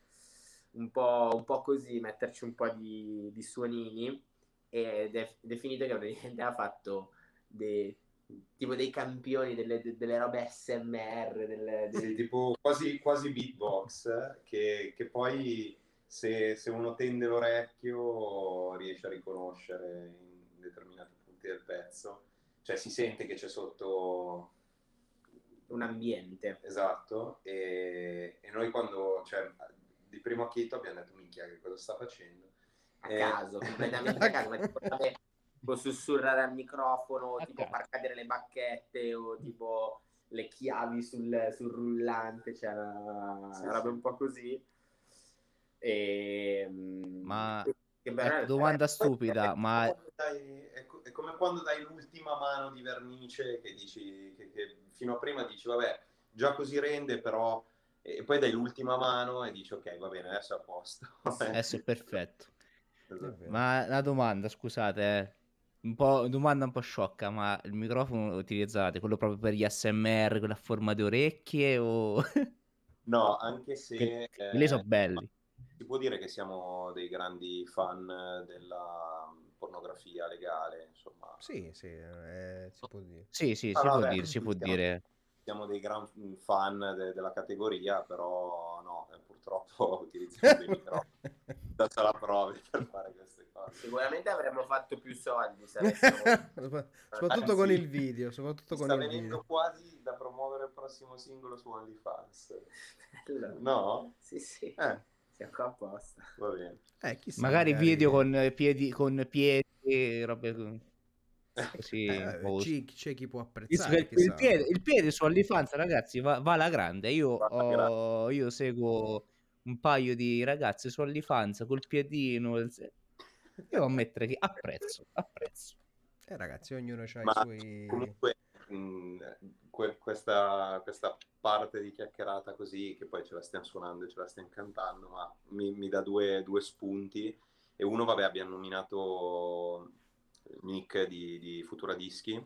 Speaker 4: un po', un po' così, metterci un po' di, di suonini, ed è, ed è finito che praticamente ha fatto dei, tipo dei campioni delle, delle robe SMR, delle,
Speaker 3: Sì,
Speaker 4: delle-
Speaker 3: tipo quasi, quasi beatbox, eh, che, che poi se, se uno tende l'orecchio riesce a riconoscere in determinati punti del pezzo. Cioè si sente che c'è sotto
Speaker 4: un ambiente.
Speaker 3: Esatto, e, e noi quando, cioè, di primo acchito abbiamo detto, minchia, che cosa sta facendo?
Speaker 4: a
Speaker 3: Eh.
Speaker 4: caso, completamente a caso, ma tipo, vabbè, tipo sussurrare al microfono,
Speaker 2: A
Speaker 4: tipo far cadere le bacchette o tipo le chiavi sul, sul rullante, cioè una,
Speaker 3: Sì,
Speaker 4: roba
Speaker 3: sì.
Speaker 4: un po' così. E, mm,
Speaker 2: Ma ecco, domanda stupida, ma
Speaker 3: Quando dai- è, co- è come quando dai l'ultima mano di vernice che dici, che, che fino a prima dici, vabbè, già così rende, però... E poi dai l'ultima mano e dici, ok, va bene, adesso è a posto.
Speaker 2: adesso è perfetto.
Speaker 3: Esatto.
Speaker 2: Ma la domanda, scusate, eh, un po' domanda un po' sciocca, ma il microfono lo utilizzate quello proprio per gli ASMR, quello a forma di orecchie o
Speaker 3: No, anche se...
Speaker 2: che
Speaker 3: eh,
Speaker 2: quelli sono belli?
Speaker 3: Si può dire che siamo dei grandi fan della pornografia legale, insomma.
Speaker 1: Sì, sì, eh, si può dire.
Speaker 2: Sì, sì,
Speaker 3: Ah,
Speaker 2: si può
Speaker 3: vabbè,
Speaker 2: dire, si può dire.
Speaker 3: Siamo dei gran fan de- della categoria, però no, eh, purtroppo utilizziamo dei microfoni. Senza la prove per fare queste cose.
Speaker 4: Sicuramente avremmo fatto più soldi se avessimo...
Speaker 1: soprattutto
Speaker 3: Ah,
Speaker 1: con
Speaker 3: sì.
Speaker 1: il video, soprattutto
Speaker 3: Sta
Speaker 1: con il
Speaker 3: venendo
Speaker 1: video.
Speaker 3: quasi da promuovere il prossimo singolo su OnlyFans.
Speaker 4: Bello.
Speaker 3: No?
Speaker 4: Sì, sì,
Speaker 3: Eh,
Speaker 4: siamo qua apposta.
Speaker 3: va bene.
Speaker 1: Eh, chissà,
Speaker 2: Magari video con eh, piedi, con piedi, robe con- così.
Speaker 1: Eh,
Speaker 2: un po'
Speaker 1: c'è, c'è chi può apprezzare.
Speaker 2: il, il piede, il piede su OnlyFans, ragazzi, va, va alla grande. Io,
Speaker 3: Va alla
Speaker 2: ho- io seguo un paio di ragazze su OnlyFans col piedino. Devo ammettere che apprezzo, apprezzo.
Speaker 1: Eh, ragazzi, ognuno ha
Speaker 3: Ma
Speaker 1: i suoi...
Speaker 3: Comunque, mh, que- questa, questa parte di chiacchierata così, che poi ce la stiamo suonando e ce la stiamo cantando, ma mi, mi dà due, due spunti. E uno, vabbè, abbiamo nominato Nick di, di Futura Dischi,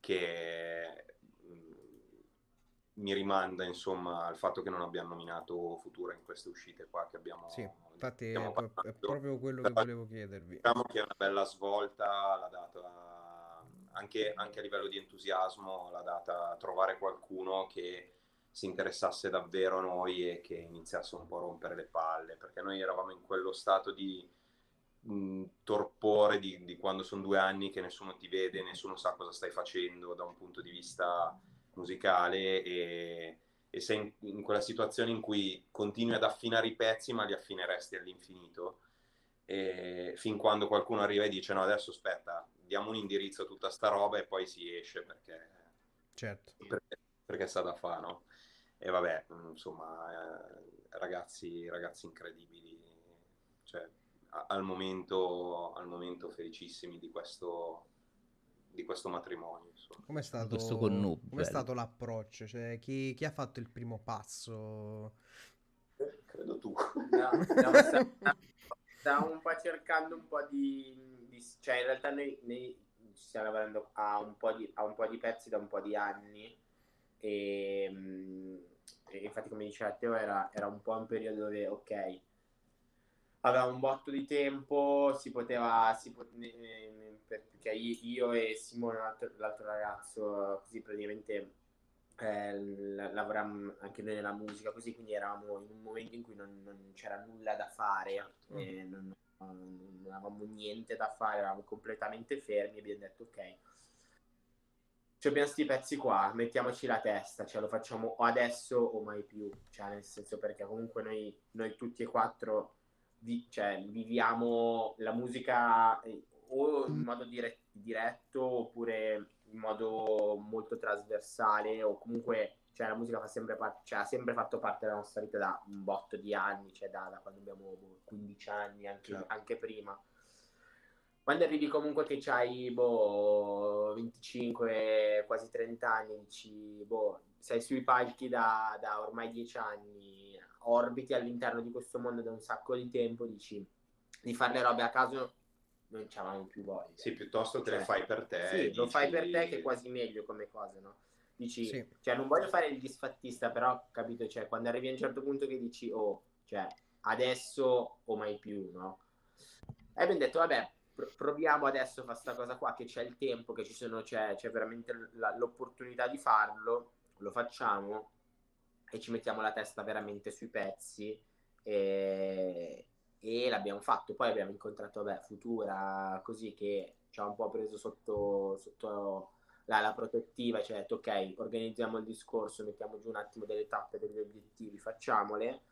Speaker 3: che mh, mi rimanda insomma al fatto che non abbiamo nominato Futura in queste uscite qua che abbiamo
Speaker 1: Sì, infatti è, è proprio quello che volevo chiedervi.
Speaker 3: Diciamo che è una bella svolta, l'ha data anche, anche a livello di entusiasmo, l'ha data trovare qualcuno che si interessasse davvero a noi e che iniziasse un po' a rompere le palle, perché noi eravamo in quello stato di mh, torpore di, di quando sono due anni che nessuno ti vede, nessuno sa cosa stai facendo da un punto di vista musicale e, e sei in, in quella situazione in cui continui ad affinare i pezzi ma li affineresti all'infinito e fin quando qualcuno arriva e dice no adesso aspetta diamo un indirizzo a tutta sta roba e poi si esce perché,
Speaker 1: Certo.
Speaker 3: perché, perché sta da fare no? e vabbè insomma eh, ragazzi ragazzi incredibili cioè al momento al momento felicissimi di questo di questo matrimonio insomma.
Speaker 1: Com'è stato, l'approccio? Cioè, chi, chi ha fatto il primo passo?
Speaker 3: Eh, credo tu
Speaker 4: No, no, sta- stavo un po' cercando un po' di, di- cioè in realtà noi, noi ci stiamo lavorando a un, po di, a un po' di pezzi da un po' di anni e, mm, e infatti come diceva Teo era, era un po' un periodo dove ok aveva un botto di tempo si poteva si po- ne- ne- perché io, e Simone l'altro, l'altro ragazzo così praticamente eh, lavoravamo anche noi nella musica così quindi eravamo in un momento in cui non, non c'era nulla da fare e non, non avevamo niente da fare eravamo completamente fermi e abbiamo detto ok ci abbiamo sti pezzi qua mettiamoci la testa cioè lo facciamo o adesso o mai più cioè nel senso perché comunque noi, noi tutti e quattro vi- cioè, viviamo la musica eh, o in modo dire- diretto oppure in modo molto trasversale o comunque cioè, la musica fa sempre par- cioè, ha sempre fatto parte della nostra vita da un botto di anni, cioè da, da quando abbiamo boh, 15 anni, anche,
Speaker 3: Certo.
Speaker 4: anche prima. Quando arrivi comunque che c'hai boh, 25, quasi 30 anni, dici, boh, sei sui palchi da, da ormai 10 anni, orbiti all'interno di questo mondo da un sacco di tempo, dici di fare le robe a caso non c'avevamo più voglia.
Speaker 3: sì piuttosto te
Speaker 4: Cioè,
Speaker 3: le fai per te
Speaker 4: Sì,
Speaker 3: e
Speaker 4: lo fai
Speaker 3: dici-
Speaker 4: per te che è quasi meglio come cosa, no? Dici,
Speaker 1: Sì.
Speaker 4: cioè non voglio fare il disfattista, però capito, cioè quando arrivi a un certo punto che dici, oh, cioè adesso o mai più, no? E abbiamo detto, vabbè, pro- proviamo adesso a fare sta cosa qua, che c'è il tempo, che ci sono, c'è, c'è veramente la- l'opportunità di farlo, lo facciamo e ci mettiamo la testa veramente sui pezzi e, e l'abbiamo fatto. Poi abbiamo incontrato, vabbè, Futura, così che ci ha un po' preso sotto, sotto la, la protettiva, cioè ha detto ok, organizziamo il discorso, mettiamo giù un attimo delle tappe, degli obiettivi, facciamole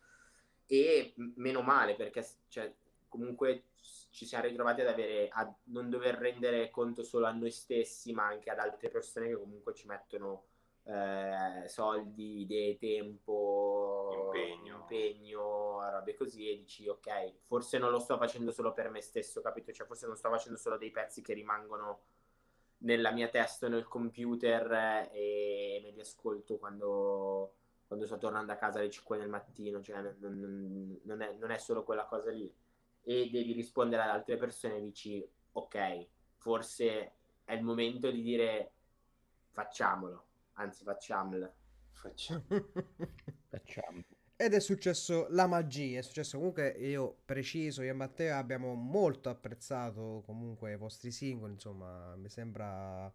Speaker 4: e meno male perché cioè, comunque ci siamo ritrovati ad avere a non dover rendere conto solo a noi stessi ma anche ad altre persone che comunque ci mettono eh, soldi, idee, tempo,
Speaker 3: Impegno.
Speaker 4: impegno, robe così e dici ok, forse non lo sto facendo solo per me stesso, capito? Cioè forse non sto facendo solo dei pezzi che rimangono nella mia testa o nel computer eh, e me li ascolto quando, quando sto tornando a casa alle 5 del mattino, cioè non, non- non è, non è solo quella cosa lì. E devi rispondere ad altre persone e dici, ok, forse è il momento di dire facciamolo, anzi facciamolo.
Speaker 3: Facciamo.
Speaker 2: Facciamo.
Speaker 1: Ed è successo la magia, è successo comunque io preciso, io e Matteo abbiamo molto apprezzato comunque i vostri singoli, insomma, mi sembra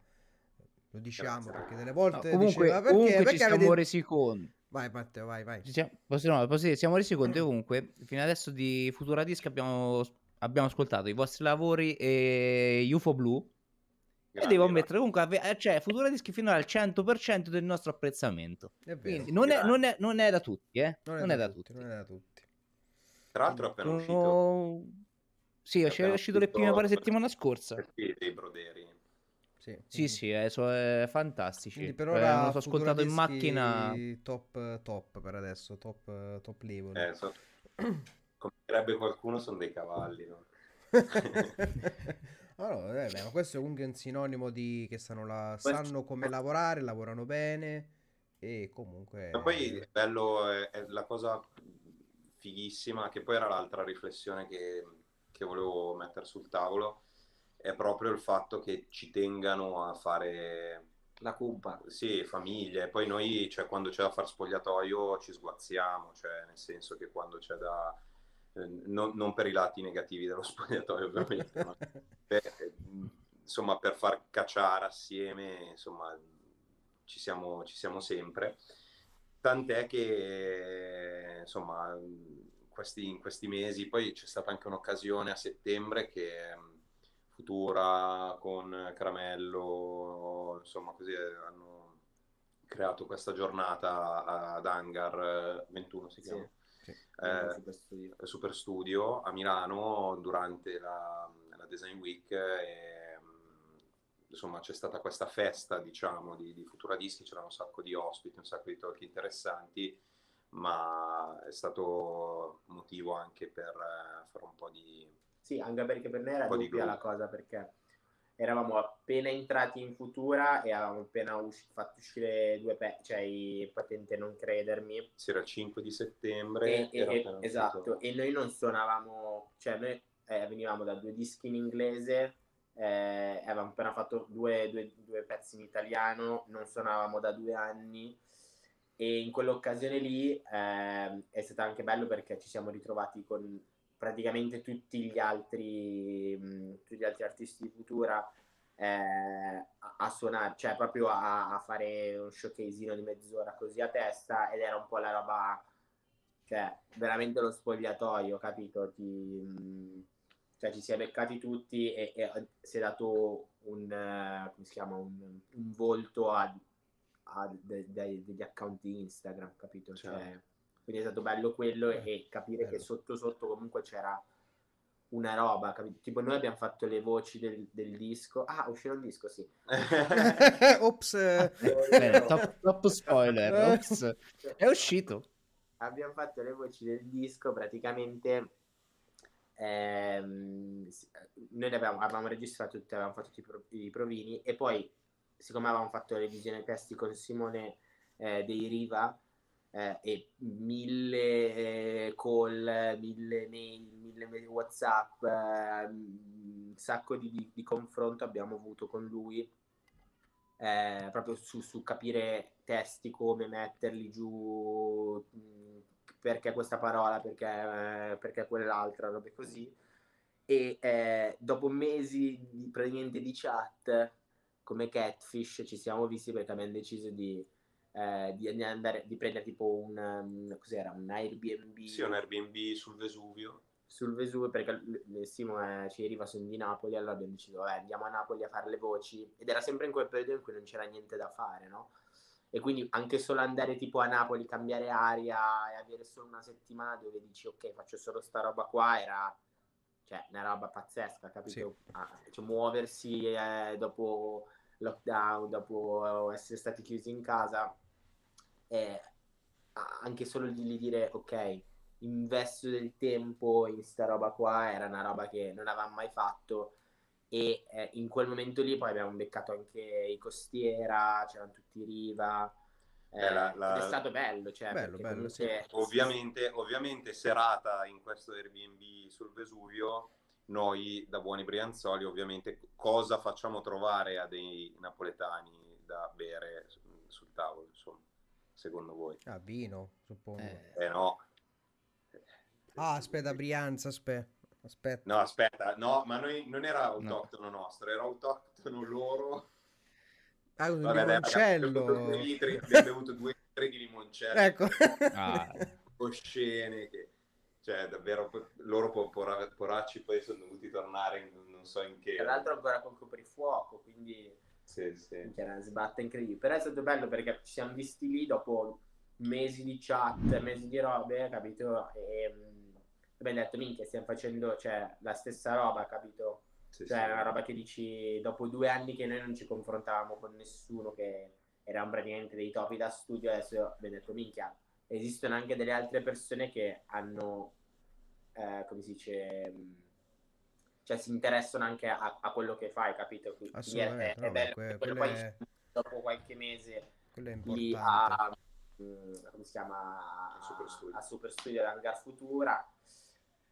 Speaker 1: lo diciamo
Speaker 3: Grazie.
Speaker 1: perché delle
Speaker 2: No,
Speaker 1: volte
Speaker 2: comunque
Speaker 1: diceva perché
Speaker 2: comunque
Speaker 1: perché
Speaker 2: ci siamo
Speaker 1: avete
Speaker 2: resi conto.
Speaker 1: Vai Matteo, vai, vai.
Speaker 2: Ci siamo, posso- no, posso dire, siamo resi conto comunque fino adesso di Futura Disc abbiamo, abbiamo ascoltato i vostri lavori e UFO Blue e
Speaker 3: Grandi,
Speaker 2: devo ammettere comunque ave- eh, cioè Futura Disc finora al 100% del nostro apprezzamento
Speaker 1: È vero.
Speaker 2: quindi non è,
Speaker 3: Grazie.
Speaker 2: non è- non è da tutti eh?
Speaker 1: non è, da, tutti, non è da tutti.
Speaker 3: Tra l'altro è appena uscito
Speaker 2: sì,
Speaker 3: È
Speaker 2: è
Speaker 3: appena
Speaker 2: uscito le
Speaker 3: uscito-
Speaker 2: prime pare settimana scorsa
Speaker 3: sì, dei broderi.
Speaker 1: Sì,
Speaker 2: sì sì eh, sono eh, fantastici
Speaker 1: Quindi per
Speaker 2: Eh,
Speaker 1: ora
Speaker 2: so
Speaker 1: Futura
Speaker 2: ascoltato in
Speaker 1: Dischi
Speaker 2: macchina
Speaker 1: top top per adesso, top top level.
Speaker 3: Eh, so- come direbbe qualcuno, sono dei cavalli. No?
Speaker 1: Allora, eh, beh, ma questo è comunque un sinonimo di che sanno, la-
Speaker 4: Questo-
Speaker 1: sanno come lavorare, lavorano bene e comunque...
Speaker 3: Ma poi il bello è, è la cosa fighissima, che poi era l'altra riflessione che, che volevo mettere sul tavolo, è proprio il fatto che ci tengano a fare
Speaker 4: La cumpa.
Speaker 3: Sì, famiglie. Poi noi, cioè, quando c'è da far spogliatoio, ci sguazziamo, cioè, nel senso che quando c'è da... eh, non, non per i lati negativi dello spogliatoio, ovviamente, ma eh, insomma, per far cacciare assieme, insomma, ci siamo, ci siamo sempre. Tant'è che, insomma, questi, in questi mesi, poi c'è stata anche un'occasione a settembre che mh, Futura con Caramello, insomma, così hanno creato questa giornata ad Hangar eh, 21, si chiama?
Speaker 1: Sì.
Speaker 3: Eh,
Speaker 4: Super studio.
Speaker 3: Super Studio a Milano durante la, la Design Week e, insomma c'è stata questa festa diciamo di, di Futura Dischi, c'erano un sacco di ospiti, un sacco di talk interessanti ma è stato motivo anche per eh, fare un po' di
Speaker 4: Sì, anche perché per noi era doppia la cosa, perché eravamo appena entrati in Futura e avevamo appena usci- fatto uscire due pezzi, cioè i Potente Non Credermi.
Speaker 3: si era il 5 di settembre
Speaker 4: E, e- e-
Speaker 3: appena uscito-
Speaker 4: esatto, e noi non suonavamo, cioè noi eh, venivamo da due dischi in inglese, eh, avevamo appena fatto due, due- due pezzi in italiano, non suonavamo da due anni e in quell'occasione lì ehm, è stato anche bello perché ci siamo ritrovati con praticamente tutti gli altri, mh, tutti gli altri artisti di Futura eh, a, a suonare, cioè proprio a, a fare un showcaseino di mezz'ora così a testa ed era un po' la roba cioè veramente lo spogliatoio, capito? Ti, mh, cioè ci si è beccati tutti e, e si è dato un, eh, come si chiama, un, un volto a, a de- dei- degli account di Instagram, capito? Cioè,
Speaker 3: Certo.
Speaker 4: quindi è stato bello quello
Speaker 1: Eh,
Speaker 4: e capire che
Speaker 1: bello.
Speaker 4: sotto sotto comunque c'era una roba, capito? Tipo noi abbiamo fatto le voci del, del disco. Ah, uscirà un disco, sì.
Speaker 1: Ops. eh,
Speaker 2: Bene, top, top spoiler. Ops. È uscito.
Speaker 4: abbiamo fatto le voci del disco praticamente ehm, noi le avevamo, registrato tutte, avevamo fatto tutti i, pro- i provini e poi siccome avevamo fatto le visioni testi con Simone eh, dei Riva eh, e mille eh, call, mille mail, mille whatsapp eh, un sacco di, di- di confronto abbiamo avuto con lui eh, proprio su, su capire testi, come metterli giù, mh, perché questa parola, perché, eh, perché quell'altra, robe così. E eh, dopo mesi di, praticamente di chat come Catfish ci siamo visti perché abbiamo deciso di, eh, di andare, di prendere tipo un, um, cos'era, un Airbnb
Speaker 3: sì, un Airbnb sul Vesuvio
Speaker 4: sul Vesuvio perché l- l- Simo eh, ci arriva sono di Napoli allora abbiamo deciso vabbè andiamo a Napoli a fare le voci ed era sempre in quel periodo in cui non c'era niente da fare no? E quindi anche solo andare tipo a Napoli cambiare aria e avere solo una settimana dove dici ok faccio solo sta roba qua era cioè una roba pazzesca capito? Ah, cioè, muoversi eh, dopo lockdown dopo essere stati chiusi in casa e ah, anche solo di di dire ok investo del tempo in sta roba qua era una roba che non avevamo mai fatto e eh, in quel momento lì poi abbiamo beccato anche i Costiera, c'erano tutti i Riva eh,
Speaker 3: Eh, la- la-
Speaker 4: ed è stato bello, cioè,
Speaker 1: Bello, bello,
Speaker 4: comunque-
Speaker 3: ovviamente, ovviamente serata in questo Airbnb sul Vesuvio noi da buoni brianzoli ovviamente cosa facciamo trovare a dei napoletani da bere su- sul tavolo insomma secondo voi
Speaker 1: Ah, vino, suppongo.
Speaker 2: Eh,
Speaker 3: eh no
Speaker 1: Ah, aspetta, Brianza, aspetta. Aspetta.
Speaker 3: no aspetta no ma noi non era autoctono nostro era autoctono loro
Speaker 1: Ah, un
Speaker 3: Vabbè, dai,
Speaker 1: limoncello.
Speaker 3: abbiamo bevuto due litri abbiamo bevuto due litri di limoncello
Speaker 1: Ecco.
Speaker 2: ah,
Speaker 3: oscene che cioè davvero loro po- pora- poracci poi sono dovuti tornare in, non so in che
Speaker 4: tra l'altro ancora col coprifuoco quindi
Speaker 3: sì, sì.
Speaker 4: c'era una sbatta incredibile però è stato bello perché ci siamo visti lì dopo mesi di chat mesi di robe capito e mm, abbiamo detto minchia stiamo facendo cioè, la stessa roba capito
Speaker 3: Sì,
Speaker 4: Cioè,
Speaker 3: sì.
Speaker 4: una roba che dici dopo due anni che noi non ci confrontavamo con nessuno, che eravamo praticamente dei topi da studio, adesso abbiamo detto, minchia, esistono anche delle altre persone che hanno, eh, come si dice, cioè si interessano anche a, a quello che fai, capito? Quindi è,
Speaker 1: Assolutamente,
Speaker 4: è bello,
Speaker 1: que-
Speaker 4: quello
Speaker 1: quello
Speaker 4: poi dopo qualche mese lì a, come si chiama?
Speaker 3: A Super Studio.
Speaker 4: a Super Studio Hangar Futura.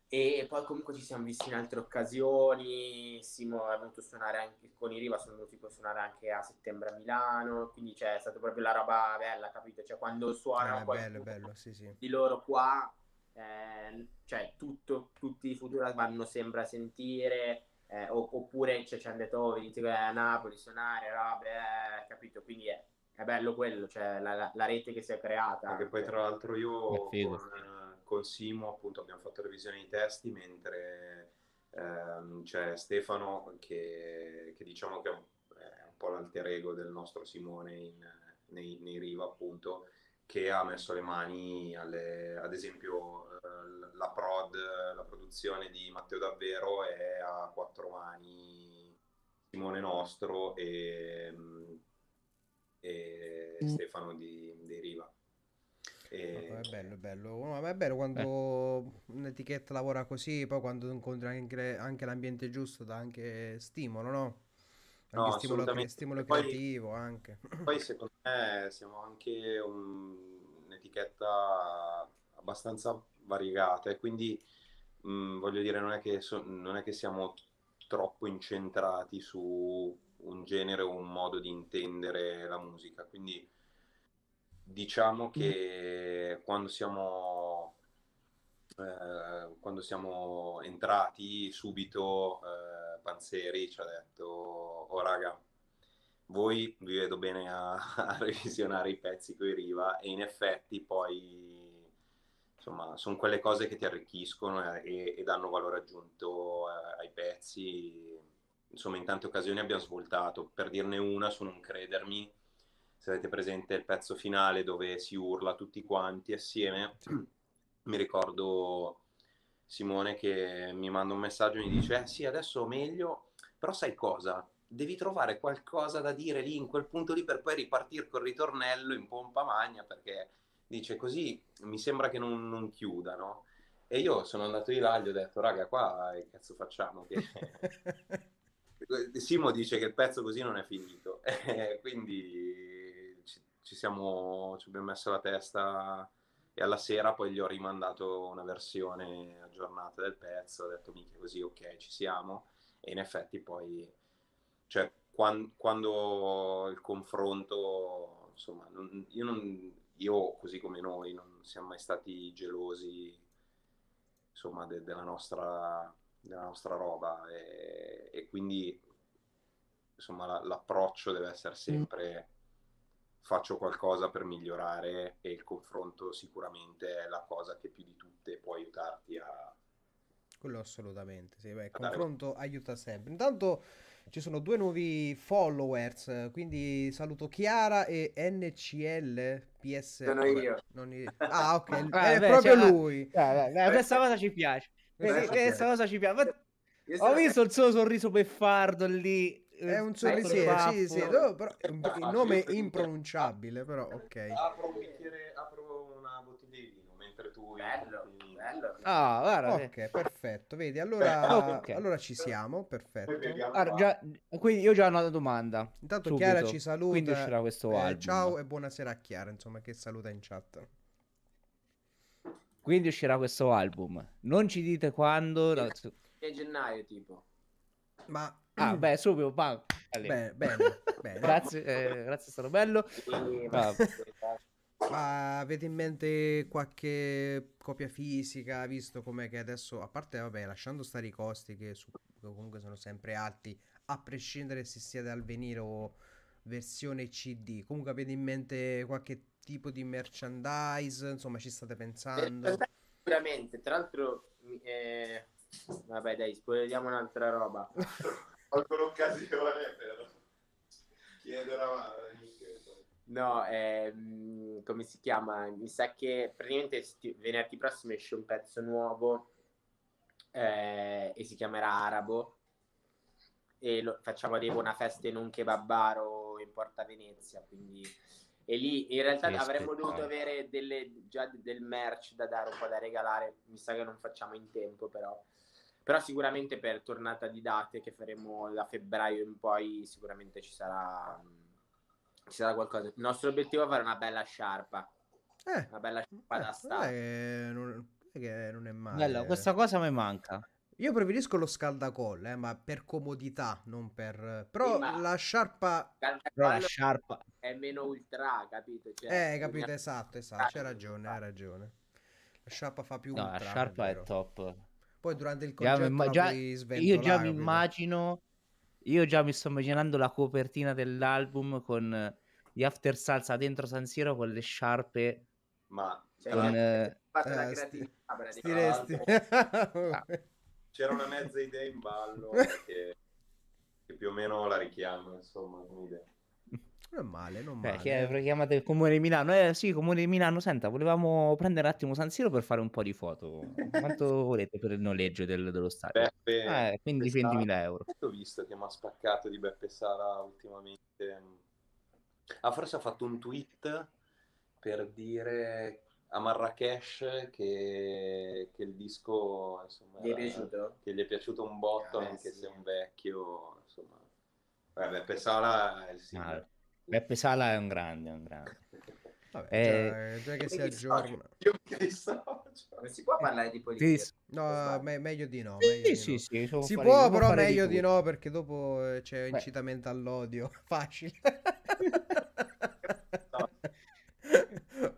Speaker 4: E poi comunque ci siamo visti in altre occasioni. Simo è venuto a suonare anche con i Riva, sono venuti a suonare anche a settembre a Milano. Quindi cioè, è stata proprio la roba bella, capito? Cioè, quando suonano
Speaker 1: Eh, bello, bello, sì, sì.
Speaker 4: di loro qua, eh, cioè tutto, tutti i Futura vanno sempre a sentire. eh, o- oppure cioè, ci hanno detto oh, venite a Napoli suonare, robe, eh, capito? Quindi è, è bello quello, cioè la, la- la rete che si è creata.
Speaker 3: Anche poi, tra l'altro, io
Speaker 2: È figo.
Speaker 3: con, eh, con Simo appunto abbiamo fatto revisione dei testi, mentre ehm, c'è Stefano che, che diciamo che è un, è un po' l'alter ego del nostro Simone in- nei, nei Riva, appunto, che ha messo le mani alle, ad esempio, eh, la prod, la produzione di Matteo Davvero è a quattro mani Simone nostro e, e Stefano di, dei Riva. E-
Speaker 1: No, È bello, è bello. No, è bello quando un'etichetta lavora così, poi quando incontri anche, anche l'ambiente giusto dà anche stimolo, no?
Speaker 3: No,
Speaker 1: Anche stimolo,
Speaker 3: assolutamente.
Speaker 1: stimolo
Speaker 3: E poi-
Speaker 1: creativo anche.
Speaker 3: Poi secondo me siamo anche un- un'etichetta abbastanza variegata e quindi mh, voglio dire non è, che so- non è che siamo troppo incentrati su un genere o un modo di intendere la musica, quindi diciamo che quando siamo, eh, quando siamo entrati subito eh, Panzeri ci ha detto oh raga voi vi vedo bene a, a revisionare i pezzi coi Riva e in effetti poi insomma sono quelle cose che ti arricchiscono e, e danno valore aggiunto eh, ai pezzi. Insomma in tante occasioni abbiamo svoltato. Per dirne una su non credermi se avete presente il pezzo finale dove si urla tutti quanti assieme mi ricordo Simone che mi manda un messaggio e mi dice eh sì adesso meglio però sai cosa devi trovare qualcosa da dire lì in quel punto lì per poi ripartire col ritornello in pompa magna perché dice così mi sembra che non, non chiuda, no? E io sono andato di là e gli ho detto, raga, qua che cazzo facciamo? Che... Simo dice che il pezzo così non è finito, quindi ci, siamo, ci abbiamo messo la testa e alla sera poi gli ho rimandato una versione aggiornata del pezzo, ho detto, mica così, ok, ci siamo, e in effetti poi cioè quan- quando, il confronto, insomma, non- io, non- io, così come noi non siamo mai stati gelosi, insomma, de- della nostra, della nostra roba. E, e quindi, insomma, la- l'approccio deve essere sempre faccio qualcosa per migliorare e il confronto sicuramente è la cosa che più di tutte può aiutarti a...
Speaker 1: Quello assolutamente, sì, beh, il
Speaker 3: A dare-
Speaker 1: confronto aiuta sempre. Intanto ci sono due nuovi followers, quindi saluto Chiara e NCL PS.
Speaker 4: Sono
Speaker 1: vabbè,
Speaker 4: io.
Speaker 1: non i- Ah, ok,
Speaker 2: Ah,
Speaker 1: è
Speaker 2: beh,
Speaker 1: proprio
Speaker 2: cioè,
Speaker 1: lui.
Speaker 2: Eh, eh, questa cosa ci piace.
Speaker 1: Questa.
Speaker 2: Questa cosa ci piace. Ma-
Speaker 4: Io
Speaker 2: Ho visto il suo sorriso beffardo lì.
Speaker 1: È
Speaker 2: eh,
Speaker 1: un sorrisiere, sì, sì, no, però il nome è impronunciabile, però ok.
Speaker 3: Apro un bicchiere, apro una bottiglia di vino mentre tu...
Speaker 4: Bello,
Speaker 3: intanto-
Speaker 4: bello.
Speaker 2: Ah, guarda. eh.
Speaker 1: Ok, perfetto. Vedi, allora,
Speaker 2: ok.
Speaker 1: allora ci siamo, perfetto.
Speaker 3: Qua.
Speaker 2: già- quindi io già ho una domanda.
Speaker 1: Intanto
Speaker 2: subito.
Speaker 1: Chiara ci saluta.
Speaker 2: Quindi uscirà questo
Speaker 1: Eh,
Speaker 2: album.
Speaker 1: ciao e buonasera a Chiara, insomma, che saluta in chat.
Speaker 2: Quindi uscirà questo album. Non ci dite quando. no, su-
Speaker 4: È gennaio tipo.
Speaker 1: Ma
Speaker 2: Ah, beh, subito. bam.
Speaker 1: Bene, bene, bene.
Speaker 2: Grazie, eh, grazie, è stato bello.
Speaker 1: Ma avete in mente qualche copia fisica, visto com'è che adesso, a parte, vabbè, lasciando stare i costi che, su- che comunque sono sempre alti, a prescindere se sia dal venire o versione CD, comunque avete in mente qualche tipo di merchandise, insomma, ci state pensando?
Speaker 4: Sicuramente, tra l'altro, eh, vabbè dai, spoileriamo un'altra roba.
Speaker 3: Colgo l'occasione per chiedere a
Speaker 4: No, ehm, come si chiama? Mi sa che praticamente sti- venerdì prossimo esce un pezzo nuovo eh, e si chiamerà Arabo e lo, facciamo dei buona feste in un kebabbaro in Porta Venezia, quindi e lì in realtà
Speaker 2: Che
Speaker 4: avremmo dovuto
Speaker 2: spettacolo.
Speaker 4: avere delle, già del merch da dare un po' da regalare, mi sa che non facciamo in tempo però Però sicuramente per tornata di date che faremo da febbraio in poi sicuramente ci sarà, ci sarà qualcosa. Il nostro obiettivo è fare una bella sciarpa.
Speaker 1: Eh,
Speaker 4: Una bella sciarpa da
Speaker 1: eh,
Speaker 4: stare.
Speaker 1: eh, non, è che non è male.
Speaker 2: Bello, questa cosa mi manca.
Speaker 1: Io preferisco lo scaldacolle, eh, ma per comodità, non per... Però
Speaker 4: Sì,
Speaker 1: la sciarpa...
Speaker 2: Però la sciarpa...
Speaker 4: è meno ultra, capito? Cioè,
Speaker 1: Eh, capito, esatto, esatto, c'hai ragione, hai ragione. La sciarpa fa più
Speaker 2: No, la
Speaker 1: ultra,
Speaker 2: sciarpa è
Speaker 1: vero.
Speaker 2: top.
Speaker 1: Poi durante il
Speaker 2: Già
Speaker 1: concerto
Speaker 2: già-
Speaker 1: puoi
Speaker 2: io già mi immagino, io già mi sto immaginando la copertina dell'album con eh, gli After Salsa dentro San Siro con le sciarpe
Speaker 3: Ma
Speaker 4: Cioè,
Speaker 2: con... eh,
Speaker 4: la
Speaker 1: Eh, sti-
Speaker 4: creatività
Speaker 1: Sti
Speaker 4: praticamente.
Speaker 1: resti.
Speaker 3: c'era una mezza idea in ballo che, che più o meno la richiamo, insomma, un'idea.
Speaker 1: Non è male, non
Speaker 2: eh,
Speaker 1: male.
Speaker 2: che è- chiamate il comune di Milano. Eh sì, comune di Milano, senta, volevamo prendere un attimo San Siro per fare un po' di foto. Quanto volete per il noleggio del- dello stadio?
Speaker 3: Beppe,
Speaker 2: Eh, quindi
Speaker 3: Beppe Sala-
Speaker 2: 20.000 euro.
Speaker 3: Ho visto che mi ha spaccato di Beppe Sala ultimamente. Ah, forse ha fatto un tweet per dire a Marrakesh che, che il disco insomma,
Speaker 4: è
Speaker 3: era-
Speaker 4: piaciuto?
Speaker 3: che gli è piaciuto un botto,
Speaker 4: Eh,
Speaker 3: anche
Speaker 4: sì.
Speaker 3: se è un vecchio. Insomma. Beh, Beppe Sala è il
Speaker 2: Ah,
Speaker 3: simbolo.
Speaker 2: Beppe Sala è un grande, è un grande.
Speaker 1: Vabbè,
Speaker 2: Eh,
Speaker 1: già, già che si aggiorna.
Speaker 3: Io mi dissocio.
Speaker 4: Non si può parlare di politica.
Speaker 2: Sì,
Speaker 1: No, me- meglio di no.
Speaker 2: Sì,
Speaker 1: meglio di
Speaker 2: sì,
Speaker 1: no.
Speaker 2: sì, può
Speaker 1: Si
Speaker 2: fare-
Speaker 1: può, però meglio di,
Speaker 2: tutto.
Speaker 1: no, perché dopo eh, c'è
Speaker 2: Beh.
Speaker 1: incitamento all'odio. Facile.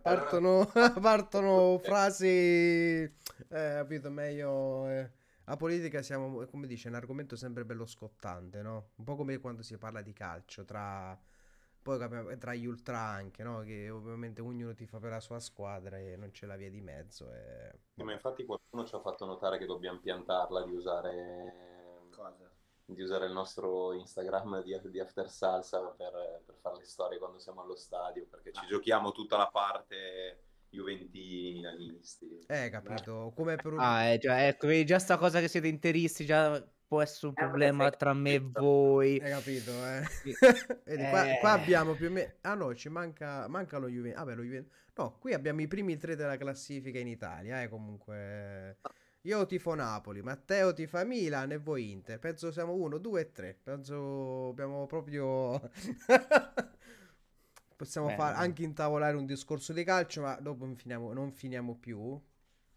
Speaker 1: partono, partono frasi, eh, capito, meglio... eh. La politica siamo, come dice, un argomento sempre bello scottante, no? Un po' come quando si parla di calcio, tra... Poi capiamo- tra gli ultra anche, no? Che ovviamente ognuno ti fa per la sua squadra e non c'è la via di mezzo. E...
Speaker 3: Sì, ma infatti qualcuno ci ha fatto notare che dobbiamo piantarla di usare,
Speaker 4: Cosa?
Speaker 3: di usare il nostro Instagram di, di After Salsa per, per fare le storie quando siamo allo stadio, perché ci giochiamo tutta la parte Juventini, milanisti.
Speaker 1: Eh, capito? Come per un...
Speaker 2: Ah, eh, già, ecco, vedi già sta cosa che siete interisti, già può essere un
Speaker 4: Eh,
Speaker 2: problema tra me e voi.
Speaker 1: Hai capito, eh?
Speaker 2: Sì.
Speaker 1: Vedi, qua,
Speaker 2: Eh.
Speaker 1: qua abbiamo più o meno... Ah no, ci manca, manca lo Juventus. Vabbè, lo Juventus... No, qui abbiamo i primi tre della classifica in Italia, eh, comunque... Io tifo Napoli, Matteo tifa Milan e voi Inter. Penso siamo uno, due e tre. Penso abbiamo proprio... Possiamo fare anche intavolare un discorso di calcio, ma dopo non finiamo, non finiamo più.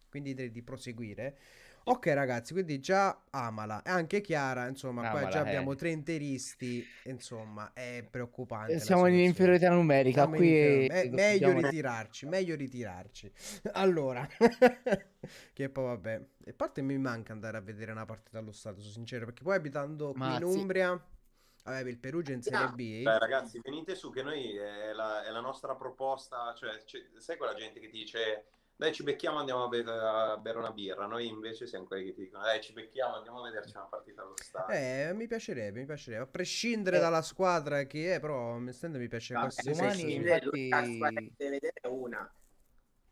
Speaker 1: Quindi direi di proseguire. Ok ragazzi, quindi già Amala e anche Chiara, insomma, qua
Speaker 2: Amala,
Speaker 1: già
Speaker 2: eh.
Speaker 1: abbiamo tre interisti, insomma, è preoccupante.
Speaker 2: Siamo in inferiorità numerica,
Speaker 1: Siamo in
Speaker 2: qui
Speaker 1: inferiorità.
Speaker 2: è-
Speaker 1: Me- meglio
Speaker 2: dobbiamo-
Speaker 1: ritirarci, meglio ritirarci. Allora, che poi vabbè, e a parte mi manca andare a vedere una partita allo stato, sono sincero, perché poi abitando qui
Speaker 2: Ma
Speaker 1: in. Umbria, vabbè, il Perugia in Serie B.
Speaker 3: Beh, ragazzi, venite su che noi è la, è la nostra proposta, cioè, c'è- sai quella gente che ti dice dai ci becchiamo andiamo a, be- a bere una birra, noi invece siamo quelli che ti dicono dai ci becchiamo andiamo a vederci una partita allo stadio.
Speaker 1: Eh, mi piacerebbe, mi piacerebbe, a prescindere
Speaker 2: Eh.
Speaker 1: dalla squadra che è, però onestamente mi piace
Speaker 2: domani,
Speaker 4: se si
Speaker 1: cosa.
Speaker 4: vede
Speaker 2: infatti-
Speaker 4: squadra che deve vedere è una.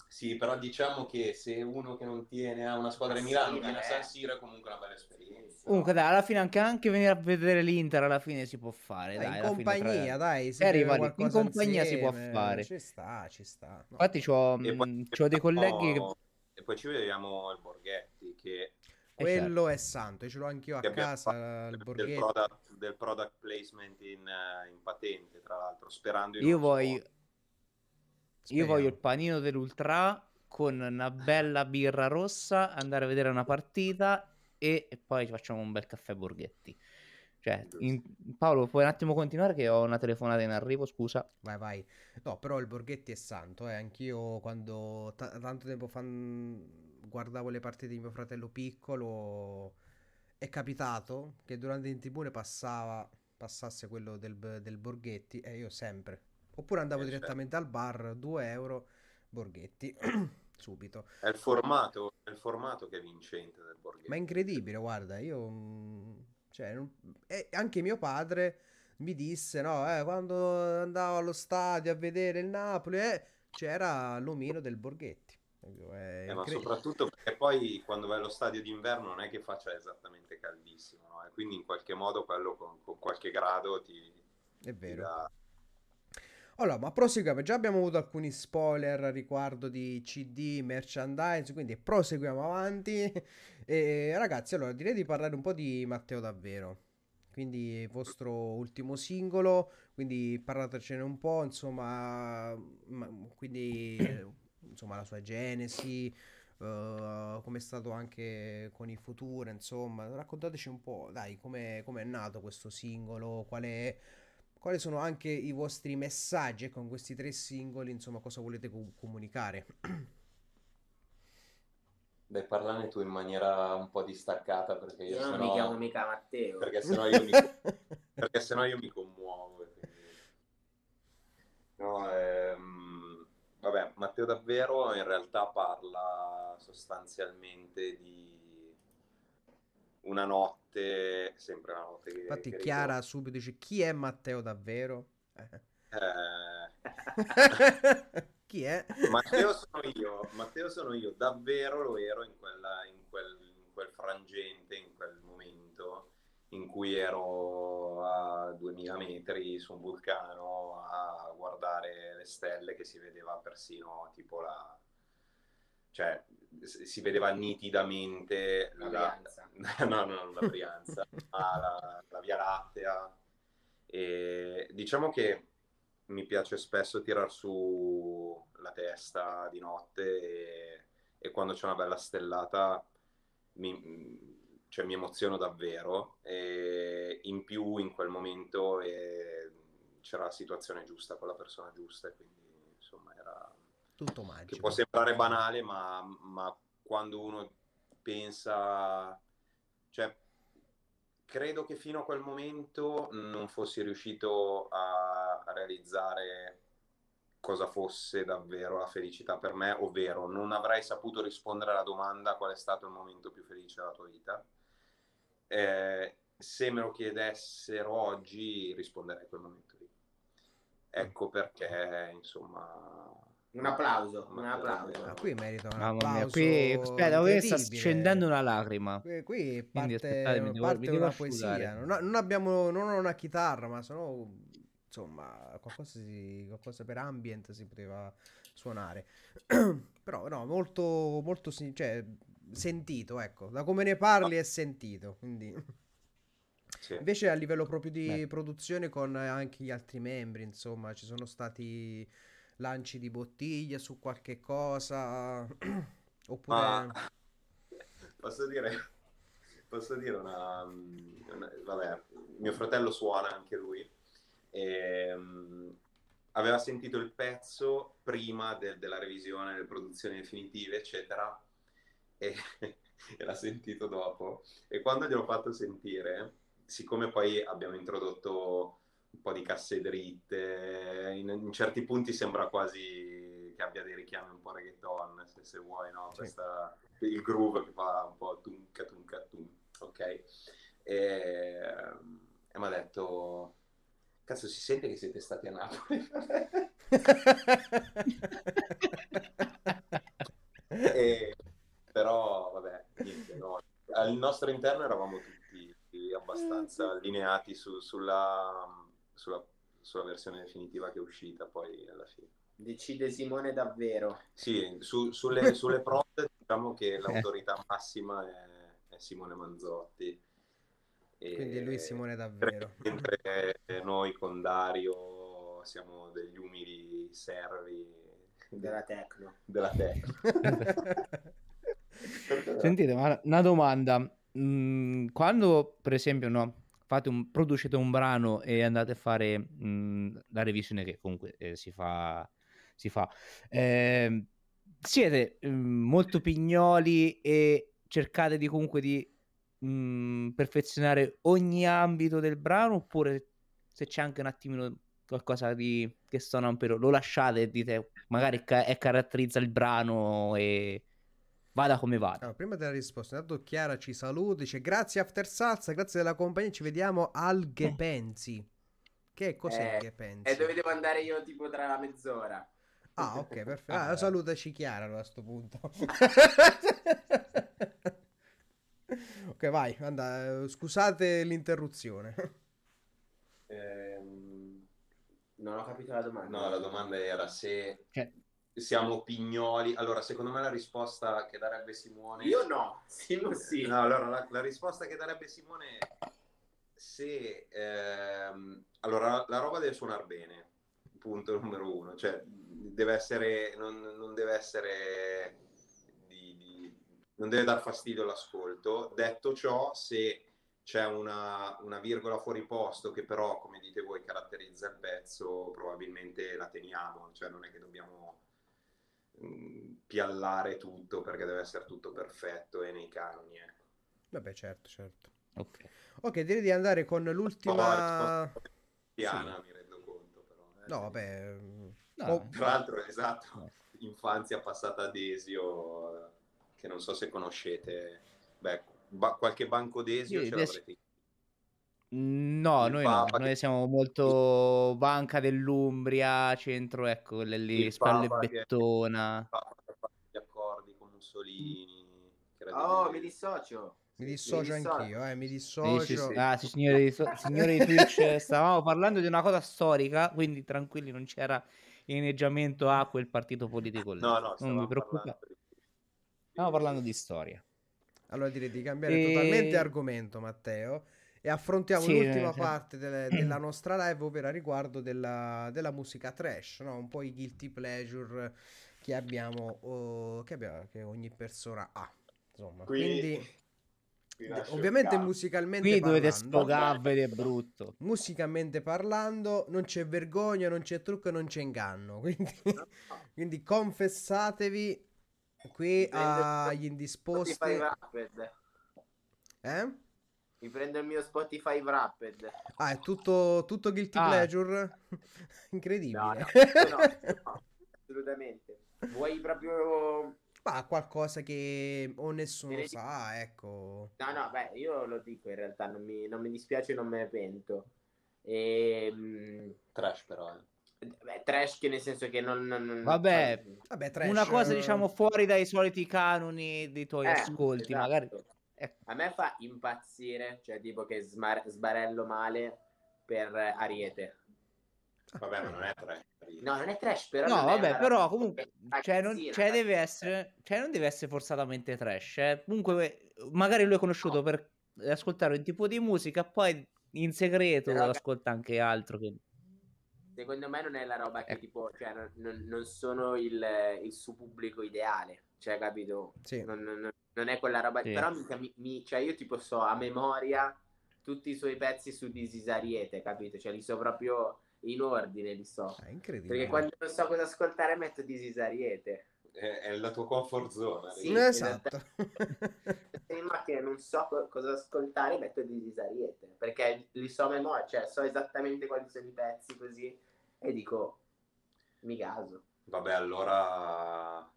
Speaker 3: Sì, però diciamo che se uno che non tiene a una squadra di
Speaker 4: Sì,
Speaker 3: Milano viene a. San Siro è comunque una bella esperienza.
Speaker 2: Comunque dai, alla fine anche, anche venire a vedere l'Inter alla fine si può fare,
Speaker 1: Dai,
Speaker 2: dai,
Speaker 1: in
Speaker 2: alla fine
Speaker 1: compagnia,
Speaker 2: tra-
Speaker 1: dai, si qualcosa
Speaker 2: in compagnia si può
Speaker 1: insieme,
Speaker 2: fare.
Speaker 1: Ci sta, ci sta. No.
Speaker 2: Infatti mh, c'ho dei colleghi che...
Speaker 3: e poi ci vediamo il Borghetti che,
Speaker 2: eh, certo.
Speaker 1: Quello è santo, ce l'ho anch'io a casa,
Speaker 3: del, product, del product placement in, eh, in patente, tra l'altro, sperando in
Speaker 2: Io voglio, io voglio il panino dell'Ultra con una bella birra rossa, andare a vedere una partita e, e poi ci facciamo un bel caffè Borghetti. Cioè, in- Paolo, puoi un attimo continuare che ho una telefonata in arrivo, scusa.
Speaker 1: Vai, vai. No, però il Borghetti è santo, eh. Anch'io quando ta- tanto tempo fa mh, guardavo le partite di mio fratello piccolo, è capitato che durante in TV ne passava, passasse quello del, del Borghetti e io sempre. Oppure andavo
Speaker 3: Eh, certo.
Speaker 1: direttamente al bar, 2 euro, Borghetti, subito.
Speaker 3: È il formato, è il formato che è vincente del Borghetti.
Speaker 1: Ma è incredibile, guarda, io... mh, Cioè, non- anche mio padre mi disse, no, eh, quando andavo allo stadio a vedere il Napoli, eh, c'era l'omino del Borghetti.
Speaker 3: Eh, ma soprattutto perché poi quando vai allo stadio d'inverno non è che faccia esattamente caldissimo, no? E quindi in qualche modo quello con, con qualche grado ti,
Speaker 1: È
Speaker 3: ti
Speaker 1: vero.
Speaker 3: dà...
Speaker 1: Allora, ma proseguiamo. Già abbiamo avuto alcuni spoiler riguardo di CD, merchandise, quindi proseguiamo avanti. E ragazzi, allora direi di parlare un po' di Matteo Davvero. Quindi il vostro ultimo singolo, quindi parlatecene un po', insomma, ma- quindi insomma la sua genesi, eh, come è stato anche con i futuri, insomma, raccontateci un po', dai, come è nato questo singolo, qual è quali sono anche i vostri messaggi con questi tre singoli, insomma, cosa volete co- comunicare?
Speaker 3: Dai, parlane tu in maniera un po' distaccata perché io,
Speaker 4: Io non
Speaker 3: sennò...
Speaker 4: mi chiamo mica Matteo.
Speaker 3: Perché sennò io mi, perché sennò io mi commuovo. quindi- No, ehm, vabbè, Matteo Davvero in realtà parla sostanzialmente di una notte, sempre una notte che...
Speaker 1: Infatti
Speaker 3: che
Speaker 1: Chiara subito dice chi è Matteo davvero? Eh.
Speaker 3: ricordo. Eh,
Speaker 1: chi è?
Speaker 3: Matteo sono io, Matteo sono io, davvero lo ero in, quella, in, quel, in quel frangente, in quel momento in cui ero a 2000 metri su un vulcano a guardare le stelle che si vedeva persino tipo la... cioè si vedeva nitidamente
Speaker 4: La Brianza.
Speaker 3: no, no, non la Brianza, ma la, la Via Lattea. E diciamo che mi piace spesso tirar su la testa di notte e, e quando c'è una bella stellata mi, cioè, mi emoziono davvero e in più in quel momento eh, c'era la situazione giusta con la persona giusta e quindi insomma era
Speaker 1: Tutto
Speaker 3: che
Speaker 1: magico.
Speaker 3: può sembrare banale, ma, ma quando uno pensa, cioè, credo che fino a quel momento non fossi riuscito a realizzare cosa fosse davvero la felicità per me, ovvero non avrei saputo rispondere alla domanda qual è stato il momento più felice della tua vita. Eh, se me lo chiedessero oggi, risponderei a quel momento lì. Ecco perché, insomma,
Speaker 4: Un applauso, un applauso.
Speaker 1: Ah, qui merita un
Speaker 2: Mamma mia,
Speaker 1: applauso
Speaker 2: qui aspetta, qui sta scendendo una lacrima.
Speaker 1: Qui, qui
Speaker 2: Quindi
Speaker 1: parte,
Speaker 2: aspettatemi, devo-
Speaker 1: parte
Speaker 2: mi devo
Speaker 1: una poesia. Non, non abbiamo non ho una chitarra, ma sono insomma qualcosa, si- qualcosa per ambient si poteva suonare. Però no, molto molto cioè, sentito, ecco. Da come ne parli è sentito, quindi
Speaker 3: sì.
Speaker 1: Invece a livello proprio di
Speaker 2: Beh.
Speaker 1: produzione con anche gli altri membri, insomma, ci sono stati lanci di bottiglia su qualche cosa oppure
Speaker 3: Ma posso dire, posso dire una, una- Vabbè, mio fratello suona anche lui. E, mm, aveva sentito il pezzo prima del- della revisione, delle produzioni definitive, eccetera, e, e l'ha sentito dopo. E quando gliel'ho fatto sentire, siccome poi abbiamo introdotto un po' di casse dritte, in, in certi punti sembra quasi che abbia dei richiami un po' reggaeton, se, se vuoi, no?
Speaker 1: Sì.
Speaker 3: Questa, il groove che fa un po' tunca tunca tum, ok? E, e mi ha detto, cazzo si sente che siete stati a Napoli? E- però vabbè, niente, no. al nostro interno eravamo tutti abbastanza allineati su- sulla, sulla, sulla versione definitiva che è uscita poi alla fine.
Speaker 4: Decide Simone davvero.
Speaker 3: Sì, su- sulle, sulle prove diciamo che l'autorità massima è, è Simone Manzotti. E-
Speaker 1: Quindi lui Simone davvero.
Speaker 3: Mentre noi con Dario siamo degli umili servi
Speaker 4: Della Tecno.
Speaker 3: della tecnica.
Speaker 2: Sentite, ma una domanda. Mm, quando, per esempio, no, un, producete un brano e andate a fare mm, la revisione che comunque eh, si fa, si fa. Ehm, siete mm, molto pignoli e cercate di comunque di mm, perfezionare ogni ambito del brano oppure se c'è anche un attimino qualcosa di che suona un pelo lo lasciate e dite magari ca- caratterizza il brano e vada come vada
Speaker 1: Allora, prima della risposta, intanto Chiara ci saluta, dice grazie After Salsa, grazie della compagnia, ci vediamo al Che Pensi. Che cos'è
Speaker 4: Eh,
Speaker 1: Che Pensi?
Speaker 4: E dove devo andare io tipo tra la mezz'ora?
Speaker 1: Ah, ok, perfetto.
Speaker 2: Ah,
Speaker 1: Ah,
Speaker 2: eh.
Speaker 1: salutaci Chiara allora, a sto punto. ok, vai, anda, eh, scusate l'interruzione.
Speaker 3: Ehm,
Speaker 4: Non ho capito la domanda.
Speaker 3: No, la domanda era se
Speaker 2: Cioè,
Speaker 3: siamo pignoli. Allora, secondo me la risposta che darebbe Simone...
Speaker 4: Io no, Simo sì.
Speaker 3: No, allora la, la risposta che darebbe Simone è se... ehm, allora, la roba deve suonare bene, punto numero uno. Cioè, deve essere... Non, non deve essere... di- di- non deve dar fastidio all'ascolto. Detto ciò, se c'è una, una virgola fuori posto che però, come dite voi, caratterizza il pezzo, probabilmente la teniamo. Cioè, non è che dobbiamo piallare tutto perché deve essere tutto perfetto e nei canoni. Ecco.
Speaker 1: Vabbè, certo, certo.
Speaker 2: ok.
Speaker 1: Ok, direi di andare con l'ultima...
Speaker 3: risposta piana, mi rendo conto però. eh.
Speaker 1: No, vabbè...
Speaker 2: No,
Speaker 1: oh,
Speaker 3: Tra l'altro, esatto,
Speaker 2: No.
Speaker 3: infanzia passata a Desio, eh, che non so se conoscete. Beh, ba- qualche banco Desio
Speaker 2: Sì,
Speaker 3: ce l'avrete.
Speaker 2: No,
Speaker 3: Il
Speaker 2: noi no,
Speaker 3: Papa
Speaker 2: noi
Speaker 3: che-
Speaker 2: siamo molto banca dell'Umbria, centro, ecco, quelle lì,
Speaker 3: Il
Speaker 2: spalle
Speaker 3: Papa che-
Speaker 2: bettona.
Speaker 3: Papa che gli accordi con Mussolini. che era di
Speaker 4: Oh, mi dissocio.
Speaker 1: Mi dissocio
Speaker 4: dissocio.
Speaker 1: anch'io, eh, mi
Speaker 2: Sì,
Speaker 1: dissocio.
Speaker 2: sì, sì. Ah, sì, signori, di, signori di Twitch, stavamo parlando di una cosa storica, quindi tranquilli, non c'era inneggiamento a quel partito politico lì.
Speaker 3: No, no,
Speaker 2: non
Speaker 3: stavamo
Speaker 2: vi preoccupate.
Speaker 3: parlando di-
Speaker 2: Stiamo parlando di storia.
Speaker 1: Allora direi di cambiare
Speaker 2: E-
Speaker 1: totalmente argomento, Matteo, e affrontiamo
Speaker 2: Sì,
Speaker 1: l'ultima
Speaker 2: eh, sì.
Speaker 1: parte delle- della nostra live, ovvero a riguardo della, della musica trash, no? Un po' i guilty pleasure che abbiamo, oh, che abbiamo- che ogni persona ha. Insomma,
Speaker 3: Qui-
Speaker 1: quindi
Speaker 3: il
Speaker 1: ovviamente musicalmente
Speaker 2: Qui dovete
Speaker 1: parlando,
Speaker 2: sfogarvi ed è brutto.
Speaker 1: musicalmente parlando, non c'è vergogna, non c'è trucco e non c'è inganno. Quindi, quindi confessatevi qui agli indisposti. Eh?
Speaker 4: Mi prendo il mio Spotify Wrapped.
Speaker 1: Ah, è tutto, tutto guilty
Speaker 2: Ah.
Speaker 1: pleasure? Incredibile.
Speaker 4: No, no, no, no, assolutamente. Vuoi proprio...
Speaker 1: Ma qualcosa che o nessuno
Speaker 4: Vedi?
Speaker 1: sa, ecco.
Speaker 4: No, no, beh, io lo dico in realtà, non mi, non mi dispiace, non me ne pento. E,
Speaker 3: Trash però. eh.
Speaker 4: beh, trash che nel senso che non... non- non-
Speaker 2: Vabbè,
Speaker 1: Vabbè, trash,
Speaker 2: Una cosa,
Speaker 1: eh,
Speaker 2: diciamo, fuori dai soliti canoni dei tuoi
Speaker 4: Eh,
Speaker 2: ascolti,
Speaker 4: esatto.
Speaker 2: magari. Eh,
Speaker 4: A me fa impazzire, cioè tipo che smar- sbarello male per Ariete.
Speaker 3: Vabbè, ma non è trash.
Speaker 4: No, non è trash, però...
Speaker 2: No, vabbè, però comunque, cioè, non, cioè, deve essere, cioè, non deve essere forzatamente trash. eh. Comunque, magari lui è conosciuto per ascoltare un tipo di musica, poi in segreto
Speaker 4: Però-
Speaker 2: ascolta anche altro. Che...
Speaker 4: Secondo me non è la roba che
Speaker 2: Ecco.
Speaker 4: tipo, cioè non, non- non sono il, il suo pubblico ideale, cioè capito?
Speaker 1: Sì.
Speaker 4: Non, non- non è quella roba,
Speaker 2: Sì.
Speaker 4: però mica mi, mi- cioè io tipo so a memoria tutti i suoi pezzi su Disisariete, capito? Cioè li so proprio in ordine, li so.
Speaker 1: Ah, incredibile.
Speaker 4: Perché quando non so cosa ascoltare metto Disisariete.
Speaker 3: È, è la tua comfort zone.
Speaker 4: Sì.
Speaker 1: Esatto.
Speaker 4: Se in macchina non so co- cosa ascoltare metto Disisariete, perché li so a memoria, cioè so esattamente quali sono i pezzi così e dico mi caso.
Speaker 3: Vabbè, allora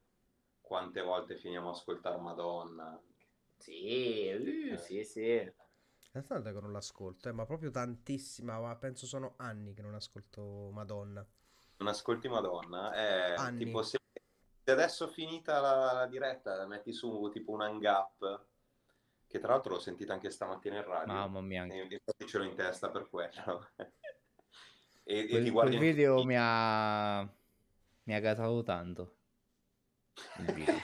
Speaker 3: quante volte finiamo a ascoltare Madonna?
Speaker 4: Sì, uh, sì, sì.
Speaker 1: È tanto che non l'ascolto, eh, ma proprio tantissima, ma penso sono anni che non ascolto Madonna.
Speaker 3: Non ascolti Madonna? Eh,
Speaker 1: Anni.
Speaker 3: tipo se, se adesso finita la, la diretta metti su tipo un hang up, che tra l'altro l'ho sentita anche stamattina in radio.
Speaker 2: Mamma mia, anche
Speaker 3: E infatti ce l'ho in testa per quello. e, e
Speaker 2: quel,
Speaker 3: ti
Speaker 2: quel
Speaker 3: guardi anche
Speaker 2: video
Speaker 3: i-
Speaker 2: mi ha, mi ha gasato tanto. Il video.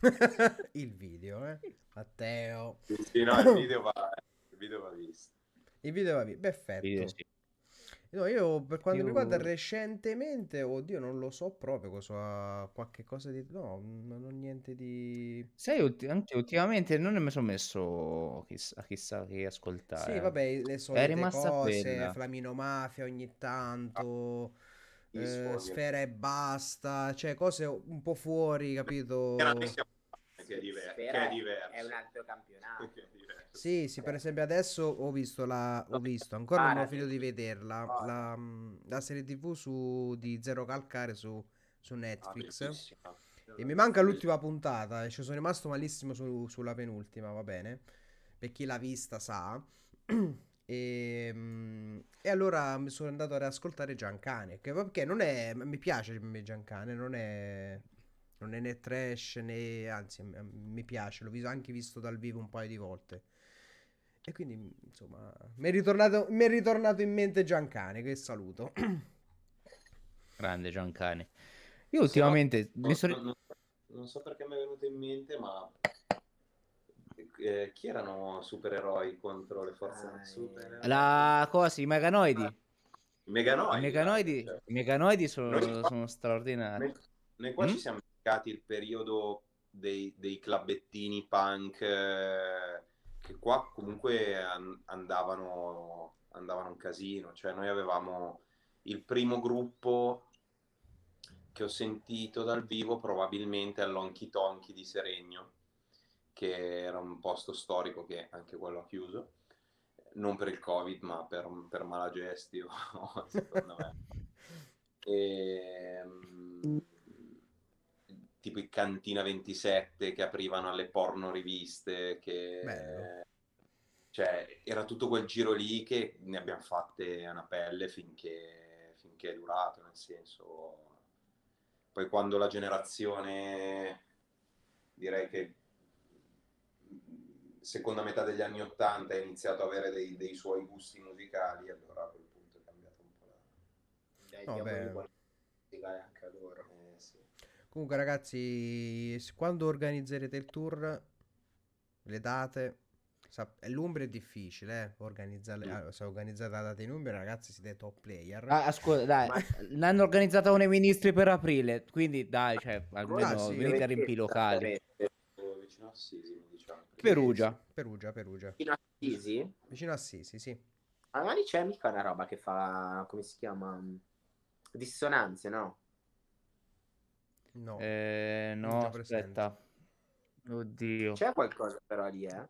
Speaker 1: Il video, eh. Matteo.
Speaker 3: Sì, sì, no, il video va, il video va visto.
Speaker 1: Il video va via. Perfetto.
Speaker 2: Video, sì.
Speaker 1: No, io per quanto
Speaker 2: Io-
Speaker 1: riguarda recentemente, oddio, non lo so proprio cosa, qualche cosa di... No, non ho niente di...
Speaker 2: Sai, ulti- anche ultimamente non mi sono messo chissà, chissà che ascoltare.
Speaker 1: Sì, vabbè, le solite
Speaker 2: rimasta
Speaker 1: cose,
Speaker 2: quella.
Speaker 1: Flamino Mafia ogni tanto,
Speaker 3: Gli
Speaker 1: eh. Sfera e basta, cioè cose un po' fuori, capito?
Speaker 3: Che è diver- che è diverso.
Speaker 4: È un altro campionato.
Speaker 1: Sì, sì, per esempio adesso ho visto la, ho visto, ancora non ho finito di vederla, la, la serie TV su, di Zero Calcare su, su Netflix. E mi manca l'ultima puntata, e ci sono rimasto malissimo su- sulla penultima, va bene? Per chi l'ha vista sa. E, mm, e allora mi sono andato a riascoltare Giancane, che perché non è, mi piace Giancane, non è, non è né trash né, anzi mi piace, l'ho visto, anche visto dal vivo un paio di volte. E quindi, insomma, mi è ritornato, mi è ritornato in mente Giancane, che saluto.
Speaker 2: Grande Giancane. Io ultimamente
Speaker 3: No,
Speaker 2: mi sono...
Speaker 3: non, non so perché mi è venuto in mente, ma eh, chi erano supereroi contro le forze
Speaker 4: Ah,
Speaker 3: super?
Speaker 2: La cosa, i meganoidi.
Speaker 3: I Meganoidi.
Speaker 2: I meganoidi,
Speaker 3: cioè,
Speaker 2: i meganoidi sono,
Speaker 3: Noi-
Speaker 2: sono straordinari.
Speaker 3: Noi, noi qua
Speaker 2: Mm?
Speaker 3: ci siamo beccati il periodo dei, dei clubettini punk eh, che qua comunque an- andavano, andavano un casino. Cioè noi avevamo il primo gruppo che ho sentito dal vivo probabilmente all'Onky Tonky di Seregno, che era un posto storico che anche quello ha chiuso. Non per il Covid, ma per, per mala gestio, secondo me. E, mm, tipo i Cantina 27 che aprivano alle porno riviste, che
Speaker 1: Bello.
Speaker 3: cioè era tutto quel giro lì che ne abbiamo fatte a una pelle finché, finché è durato, nel senso poi quando la generazione direi che seconda metà degli anni 80 ha iniziato ad avere dei, dei suoi gusti musicali, allora a quel punto è cambiato un po' la...
Speaker 1: No, beh.
Speaker 4: buona anche a loro.
Speaker 3: Eh, sì.
Speaker 1: Comunque, ragazzi, quando organizzerete il tour, le date, sap- l'Umbria è difficile, eh, organizzarle.
Speaker 3: Mm.
Speaker 1: ah, se organizzate la data in Umbria, ragazzi, siete top player.
Speaker 2: Ah, ascolta, dai,
Speaker 4: Ma-
Speaker 2: l'hanno organizzata con i ministri per aprile, quindi dai, cioè, almeno
Speaker 1: Ah, sì,
Speaker 2: venite a riempire i locali.
Speaker 3: Vicino a Assisi, mi diciamo.
Speaker 2: Perugia.
Speaker 1: Perugia, Perugia.
Speaker 4: Fino a Assisi?
Speaker 1: Vicino a Assisi, sì.
Speaker 4: Ah, ma lì c'è mica una roba che fa, come si chiama? Dissonanze, no?
Speaker 1: No.
Speaker 2: Eh, no, aspetta. Oddio.
Speaker 4: C'è qualcosa però lì, eh?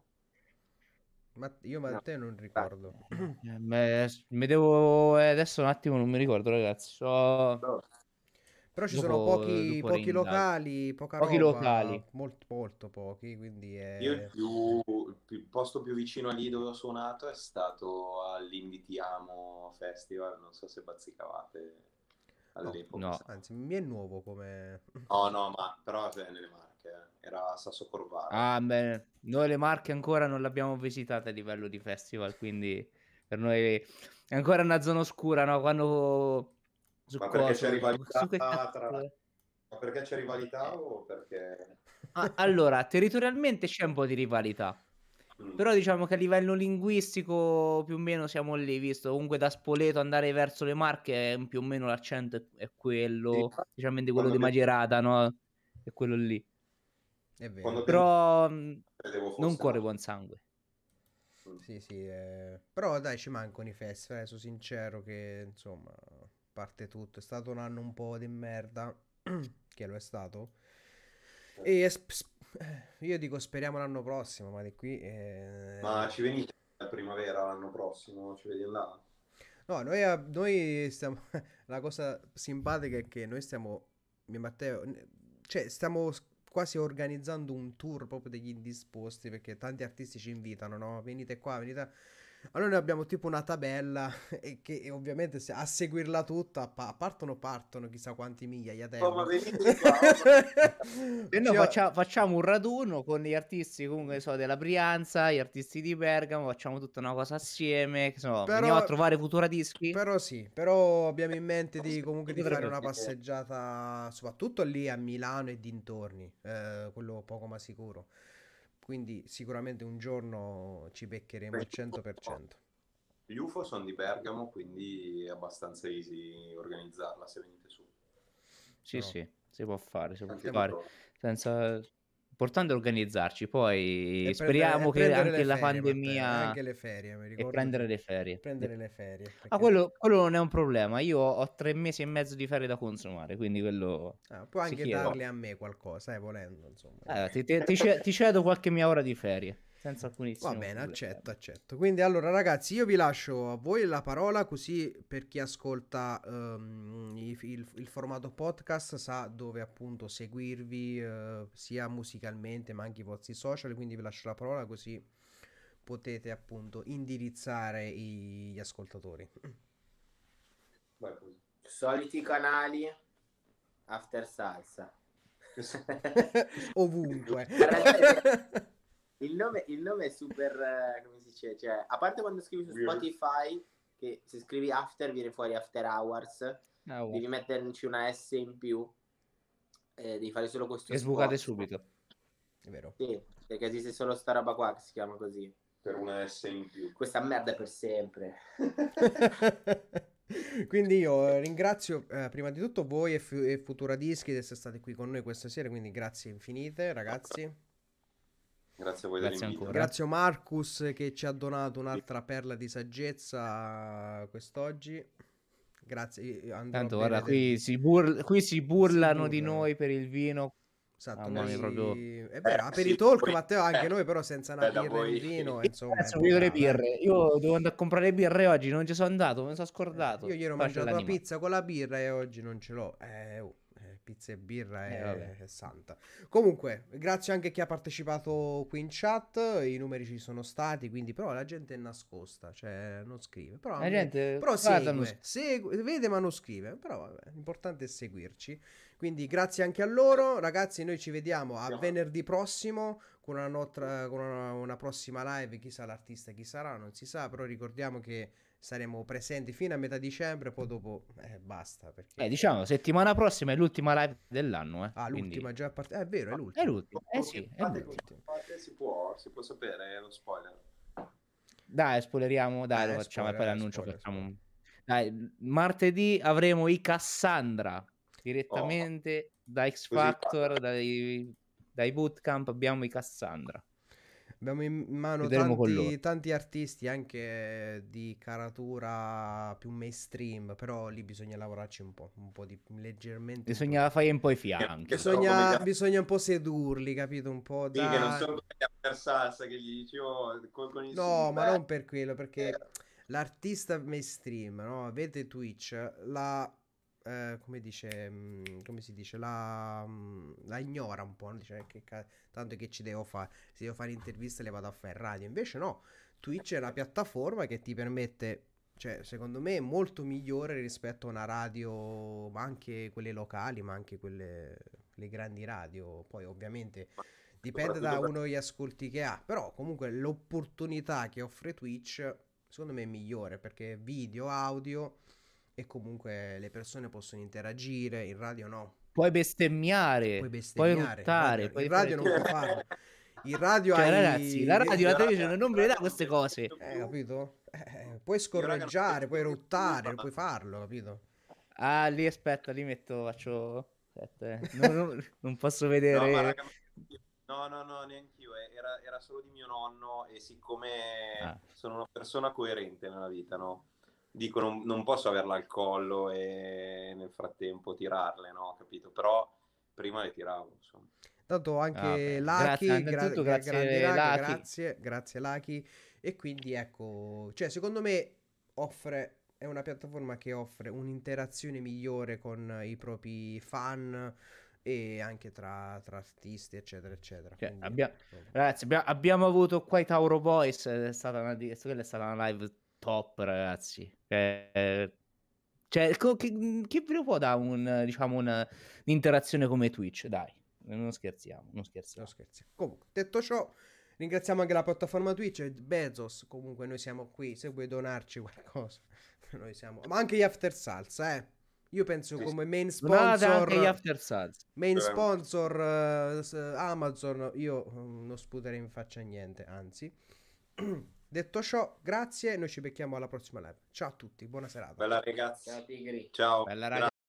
Speaker 1: Ma io ma
Speaker 4: No.
Speaker 1: te non ricordo.
Speaker 2: Eh, me- mi devo... eh, Adesso un attimo non mi ricordo, ragazzi. So...
Speaker 1: Però ci
Speaker 2: Dopo-
Speaker 1: sono pochi,
Speaker 2: dopo
Speaker 1: pochi
Speaker 2: rindago.
Speaker 1: locali, poca
Speaker 2: Pochi
Speaker 1: roba,
Speaker 2: locali.
Speaker 1: Molto, molto pochi, quindi è...
Speaker 3: Io il, più, il posto più vicino a lì dove ho suonato è stato all'Indie Ti Amo Festival, non so se bazzicavate all'epoca.
Speaker 2: no.
Speaker 1: Anzi, mi è nuovo come...
Speaker 3: No, no, ma però è nelle Marche, eh. era Sasso Corvara.
Speaker 2: Ah, beh, noi le Marche ancora non l'abbiamo visitata a livello di festival, quindi per noi è ancora una zona oscura, no? Quando... Su
Speaker 3: Ma perché
Speaker 2: cosa-
Speaker 3: c'è rivalità
Speaker 2: su che
Speaker 3: tra-? Ma perché c'è rivalità o perché...
Speaker 2: Ah, allora, territorialmente c'è un po' di rivalità,
Speaker 3: Mm.
Speaker 2: però diciamo che a livello linguistico più o meno siamo lì, visto comunque da Spoleto andare verso le Marche è più o meno l'accento è, quello,
Speaker 3: Sì,
Speaker 2: diciamo quello
Speaker 3: quando
Speaker 2: di
Speaker 3: mi-
Speaker 2: Macerata, no? È quello lì.
Speaker 1: È vero.
Speaker 3: Quando
Speaker 2: Però
Speaker 3: fosse
Speaker 2: non
Speaker 3: no.
Speaker 2: buon sangue.
Speaker 3: Mm.
Speaker 1: Sì, sì, eh, però dai, ci mancano i festival, eh, sono sincero che, insomma, parte tutto, è stato un anno un po' di merda, che lo è stato. E sp- sp- eh, io dico speriamo l'anno prossimo, ma di qui... eh,
Speaker 3: Ma ci venite a primavera l'anno prossimo? Ci vedi là?
Speaker 1: No, noi, noi stiamo... La cosa simpatica è che noi stiamo... Mio e Matteo... Cioè, stiamo quasi organizzando un tour proprio degli indisposti perché tanti artisti ci invitano, no? Venite qua, venite... a- Allora noi abbiamo tipo una tabella e che e ovviamente se- a seguirla tutta pa- partono, partono chissà quanti migliaia di
Speaker 3: Oh,
Speaker 1: euro.
Speaker 3: qua!
Speaker 2: E noi
Speaker 1: Ci-
Speaker 2: faccia- facciamo un raduno con gli artisti comunque so, della Brianza, gli artisti di Bergamo, facciamo tutta una cosa assieme, che so,
Speaker 1: Però-
Speaker 2: veniamo a trovare Futura Dischi.
Speaker 1: Però sì, però abbiamo in mente di comunque di fare una passeggiata, soprattutto lì a Milano e dintorni, eh, quello poco ma sicuro. Quindi sicuramente un giorno ci beccheremo al 100%.
Speaker 3: Gli UFO sono di Bergamo, quindi è abbastanza easy organizzarla se venite su.
Speaker 2: Sì,
Speaker 1: No.
Speaker 2: sì, si può fare, si può
Speaker 3: Anche
Speaker 2: fare. Senza... L'importante è organizzarci, poi
Speaker 1: E
Speaker 2: speriamo
Speaker 1: prendere- e
Speaker 2: che anche la
Speaker 1: ferie,
Speaker 2: pandemia...
Speaker 1: anche le ferie, mi
Speaker 2: E
Speaker 1: ricordo.
Speaker 2: prendere le ferie.
Speaker 1: Prendere le ferie.
Speaker 2: Ah,
Speaker 1: perché-
Speaker 2: quello, quello non è un problema. Io ho, tre mesi e mezzo di ferie da consumare, quindi quello...
Speaker 1: Ah, puoi anche darle a me qualcosa, eh, volendo, insomma.
Speaker 2: Eh, ti, ti- ti cedo qualche mia ora di ferie, senza alcunissimo
Speaker 1: Va bene,
Speaker 2: problema.
Speaker 1: accetto, accetto. Quindi allora ragazzi, io vi lascio a voi la parola così per chi ascolta ehm, i- il, il formato podcast sa dove appunto seguirvi eh, sia musicalmente ma anche i vostri social, quindi vi lascio la parola così potete appunto indirizzare i- gli ascoltatori.
Speaker 3: Così.
Speaker 4: Soliti canali After Salsa.
Speaker 1: Ovunque.
Speaker 4: Il, nome, il nome è super, eh, come si dice, cioè, a parte quando scrivi su. Spotify, che se scrivi after viene fuori after hours,
Speaker 2: oh.
Speaker 4: devi metterci una S in più, eh, devi fare solo questo
Speaker 2: E sbucate
Speaker 4: spot.
Speaker 2: subito.
Speaker 1: È vero.
Speaker 4: Sì, perché esiste solo sta roba qua che si chiama così.
Speaker 3: Per una S in più.
Speaker 4: Questa merda è per sempre.
Speaker 1: quindi io ringrazio eh, prima di tutto voi e, Fu- e Futura Dischi di essere stati qui con noi questa sera, quindi grazie infinite ragazzi.
Speaker 3: Grazie a voi
Speaker 2: Grazie
Speaker 3: dell'invito.
Speaker 2: ancora.
Speaker 1: Grazie a Marcus che ci ha donato un'altra perla di saggezza quest'oggi. Grazie. andrò
Speaker 2: Tanto guarda,
Speaker 1: bere del-
Speaker 2: qui si, bur- qui si burlano di
Speaker 1: burlano.
Speaker 2: noi per il vino.
Speaker 1: Esatto,
Speaker 2: Mamma
Speaker 1: noi-
Speaker 2: proprio-
Speaker 1: è vero,
Speaker 3: Eh, sì, poi-
Speaker 1: Matteo anche
Speaker 3: eh,
Speaker 1: noi però senza una
Speaker 3: eh,
Speaker 1: birra
Speaker 3: voi-
Speaker 1: vino,
Speaker 2: Io
Speaker 1: insomma. po'
Speaker 2: voglio le
Speaker 1: eh.
Speaker 2: birre. Io devo andare a comprare le birre oggi, non ci sono andato, me ne sono scordato.
Speaker 1: Io ieri ho mangiato la pizza con la birra e oggi non ce l'ho. Eh, oh, eh, pizza e birra
Speaker 2: Eh,
Speaker 1: è,
Speaker 2: vabbè.
Speaker 1: è santa. Comunque, grazie anche a chi ha partecipato qui in chat. I numeri ci sono stati, quindi però la gente è nascosta, cioè non scrive. Però,
Speaker 2: La gente
Speaker 1: però segue, segue- vede ma non scrive. Però vabbè, l'importante è seguirci. Quindi grazie anche a loro. Ragazzi, noi ci vediamo a
Speaker 3: Siamo-
Speaker 1: venerdì prossimo con una, notra- con una, una prossima live. Chissà l'artista chi sarà, non si sa. Però ricordiamo che saremo presenti fino a metà dicembre. Poi dopo eh, basta. Perché...
Speaker 2: Eh, diciamo, settimana prossima è l'ultima live dell'anno. Eh.
Speaker 1: Ah,
Speaker 2: quindi-
Speaker 1: l'ultima già part- eh, È vero, è
Speaker 2: È
Speaker 1: l'ultima.
Speaker 2: l'ultima. Eh sì, è l'ultima.
Speaker 3: si può, si può sapere, è lo spoiler.
Speaker 2: Dai, spoileriamo, dai,
Speaker 1: Eh,
Speaker 2: lo facciamo e
Speaker 1: spoiler,
Speaker 2: poi
Speaker 1: eh,
Speaker 2: l'annuncio
Speaker 1: spoiler,
Speaker 2: facciamo. Dai, martedì avremo i Cassandra direttamente da X Factor, dai, dai bootcamp abbiamo i Cassandra.
Speaker 1: Abbiamo in mano tanti, tanti artisti anche di caratura più mainstream. Però lì bisogna lavorarci un po'. Un po' di leggermente. po'
Speaker 2: Bisogna fare un po' i fianchi.
Speaker 1: Bisogna,
Speaker 3: come-
Speaker 1: bisogna un po' sedurli, capito? Un po'
Speaker 3: Sì, che non
Speaker 1: da...
Speaker 3: sono after salsa che gli dici oh, con, con il
Speaker 1: No,
Speaker 3: sub,
Speaker 1: ma non per quello, perché
Speaker 3: eh,
Speaker 1: l'artista mainstream, no? Vede Twitch, la... eh, come dice, mm, come si dice, la, mm, la ignora un po', no? dice "Eh, che ca- tanto che ci devo fare, se devo fare interviste le vado a fare in radio, invece no, Twitch è una piattaforma che ti permette, cioè secondo me è molto migliore rispetto a una radio, ma anche quelle locali, ma anche quelle, le grandi radio, poi ovviamente dipende da uno gli ascolti che ha, però comunque l'opportunità che offre Twitch secondo me è migliore perché video, audio e comunque le persone possono interagire, in radio no,
Speaker 2: Puoi bestemmiare,
Speaker 1: puoi
Speaker 2: puoi
Speaker 1: bestemmiare,
Speaker 2: ruttare,
Speaker 1: in
Speaker 2: puoi
Speaker 1: radio, in radio
Speaker 2: fare
Speaker 1: non puoi farlo. In radio
Speaker 2: Cioè,
Speaker 1: hai...
Speaker 2: ragazzi, la radio, la televisione non le dà queste cose.
Speaker 1: Eh, capito? Eh, puoi scorreggiare, puoi ruttare, puoi farlo, capito?
Speaker 2: Ah, lì aspetta, lì metto, faccio... Aspetta, eh. Non, non- non posso
Speaker 3: No,
Speaker 2: vedere...
Speaker 3: ma raga, no, no, no, neanch'io. eh, Era, era solo di mio nonno e siccome
Speaker 2: Ah.
Speaker 3: sono una persona coerente nella vita, no? Dico, non, non posso averla al collo e nel frattempo tirarle, no? Capito? Però prima le tiravo, insomma.
Speaker 1: Tanto anche
Speaker 2: Ah,
Speaker 1: Lucky,
Speaker 2: grazie,
Speaker 1: gra-
Speaker 2: grazie,
Speaker 1: raga,
Speaker 2: Lucky.
Speaker 1: grazie, grazie Lucky. E quindi ecco, cioè secondo me offre, è una piattaforma che offre un'interazione migliore con i propri fan e anche tra, tra artisti, eccetera, eccetera.
Speaker 2: Cioè,
Speaker 1: Quindi,
Speaker 2: abbia-. Ragazzi, abbia- abbiamo avuto qua i Tauro Boys. È stata una, di- quella è stata una live top, ragazzi. Eh, cioè, co- chi, chi ve lo può dare un, diciamo, una- un'interazione come Twitch? Dai, non scherziamo, non
Speaker 1: No,
Speaker 2: scherziamo.
Speaker 1: scherzi. Comunque, detto ciò, ringraziamo anche la piattaforma Twitch e Bezos. Comunque, noi siamo qui. Se vuoi donarci qualcosa, noi siamo. Ma anche gli After Salsa, eh. Io penso
Speaker 3: Sì,
Speaker 1: come main
Speaker 2: Donate anche gli
Speaker 1: sponsor.
Speaker 2: After Salsa.
Speaker 1: Main
Speaker 3: Eh.
Speaker 1: sponsor eh, s- Amazon, io mm, non sputerei in faccia niente, anzi. Detto ciò, grazie, noi ci becchiamo alla prossima live. Ciao a tutti, buona serata.
Speaker 3: Bella ragazzi.
Speaker 4: Ciao Tigri.
Speaker 3: Ciao.
Speaker 2: Bella raga.
Speaker 3: Grazie.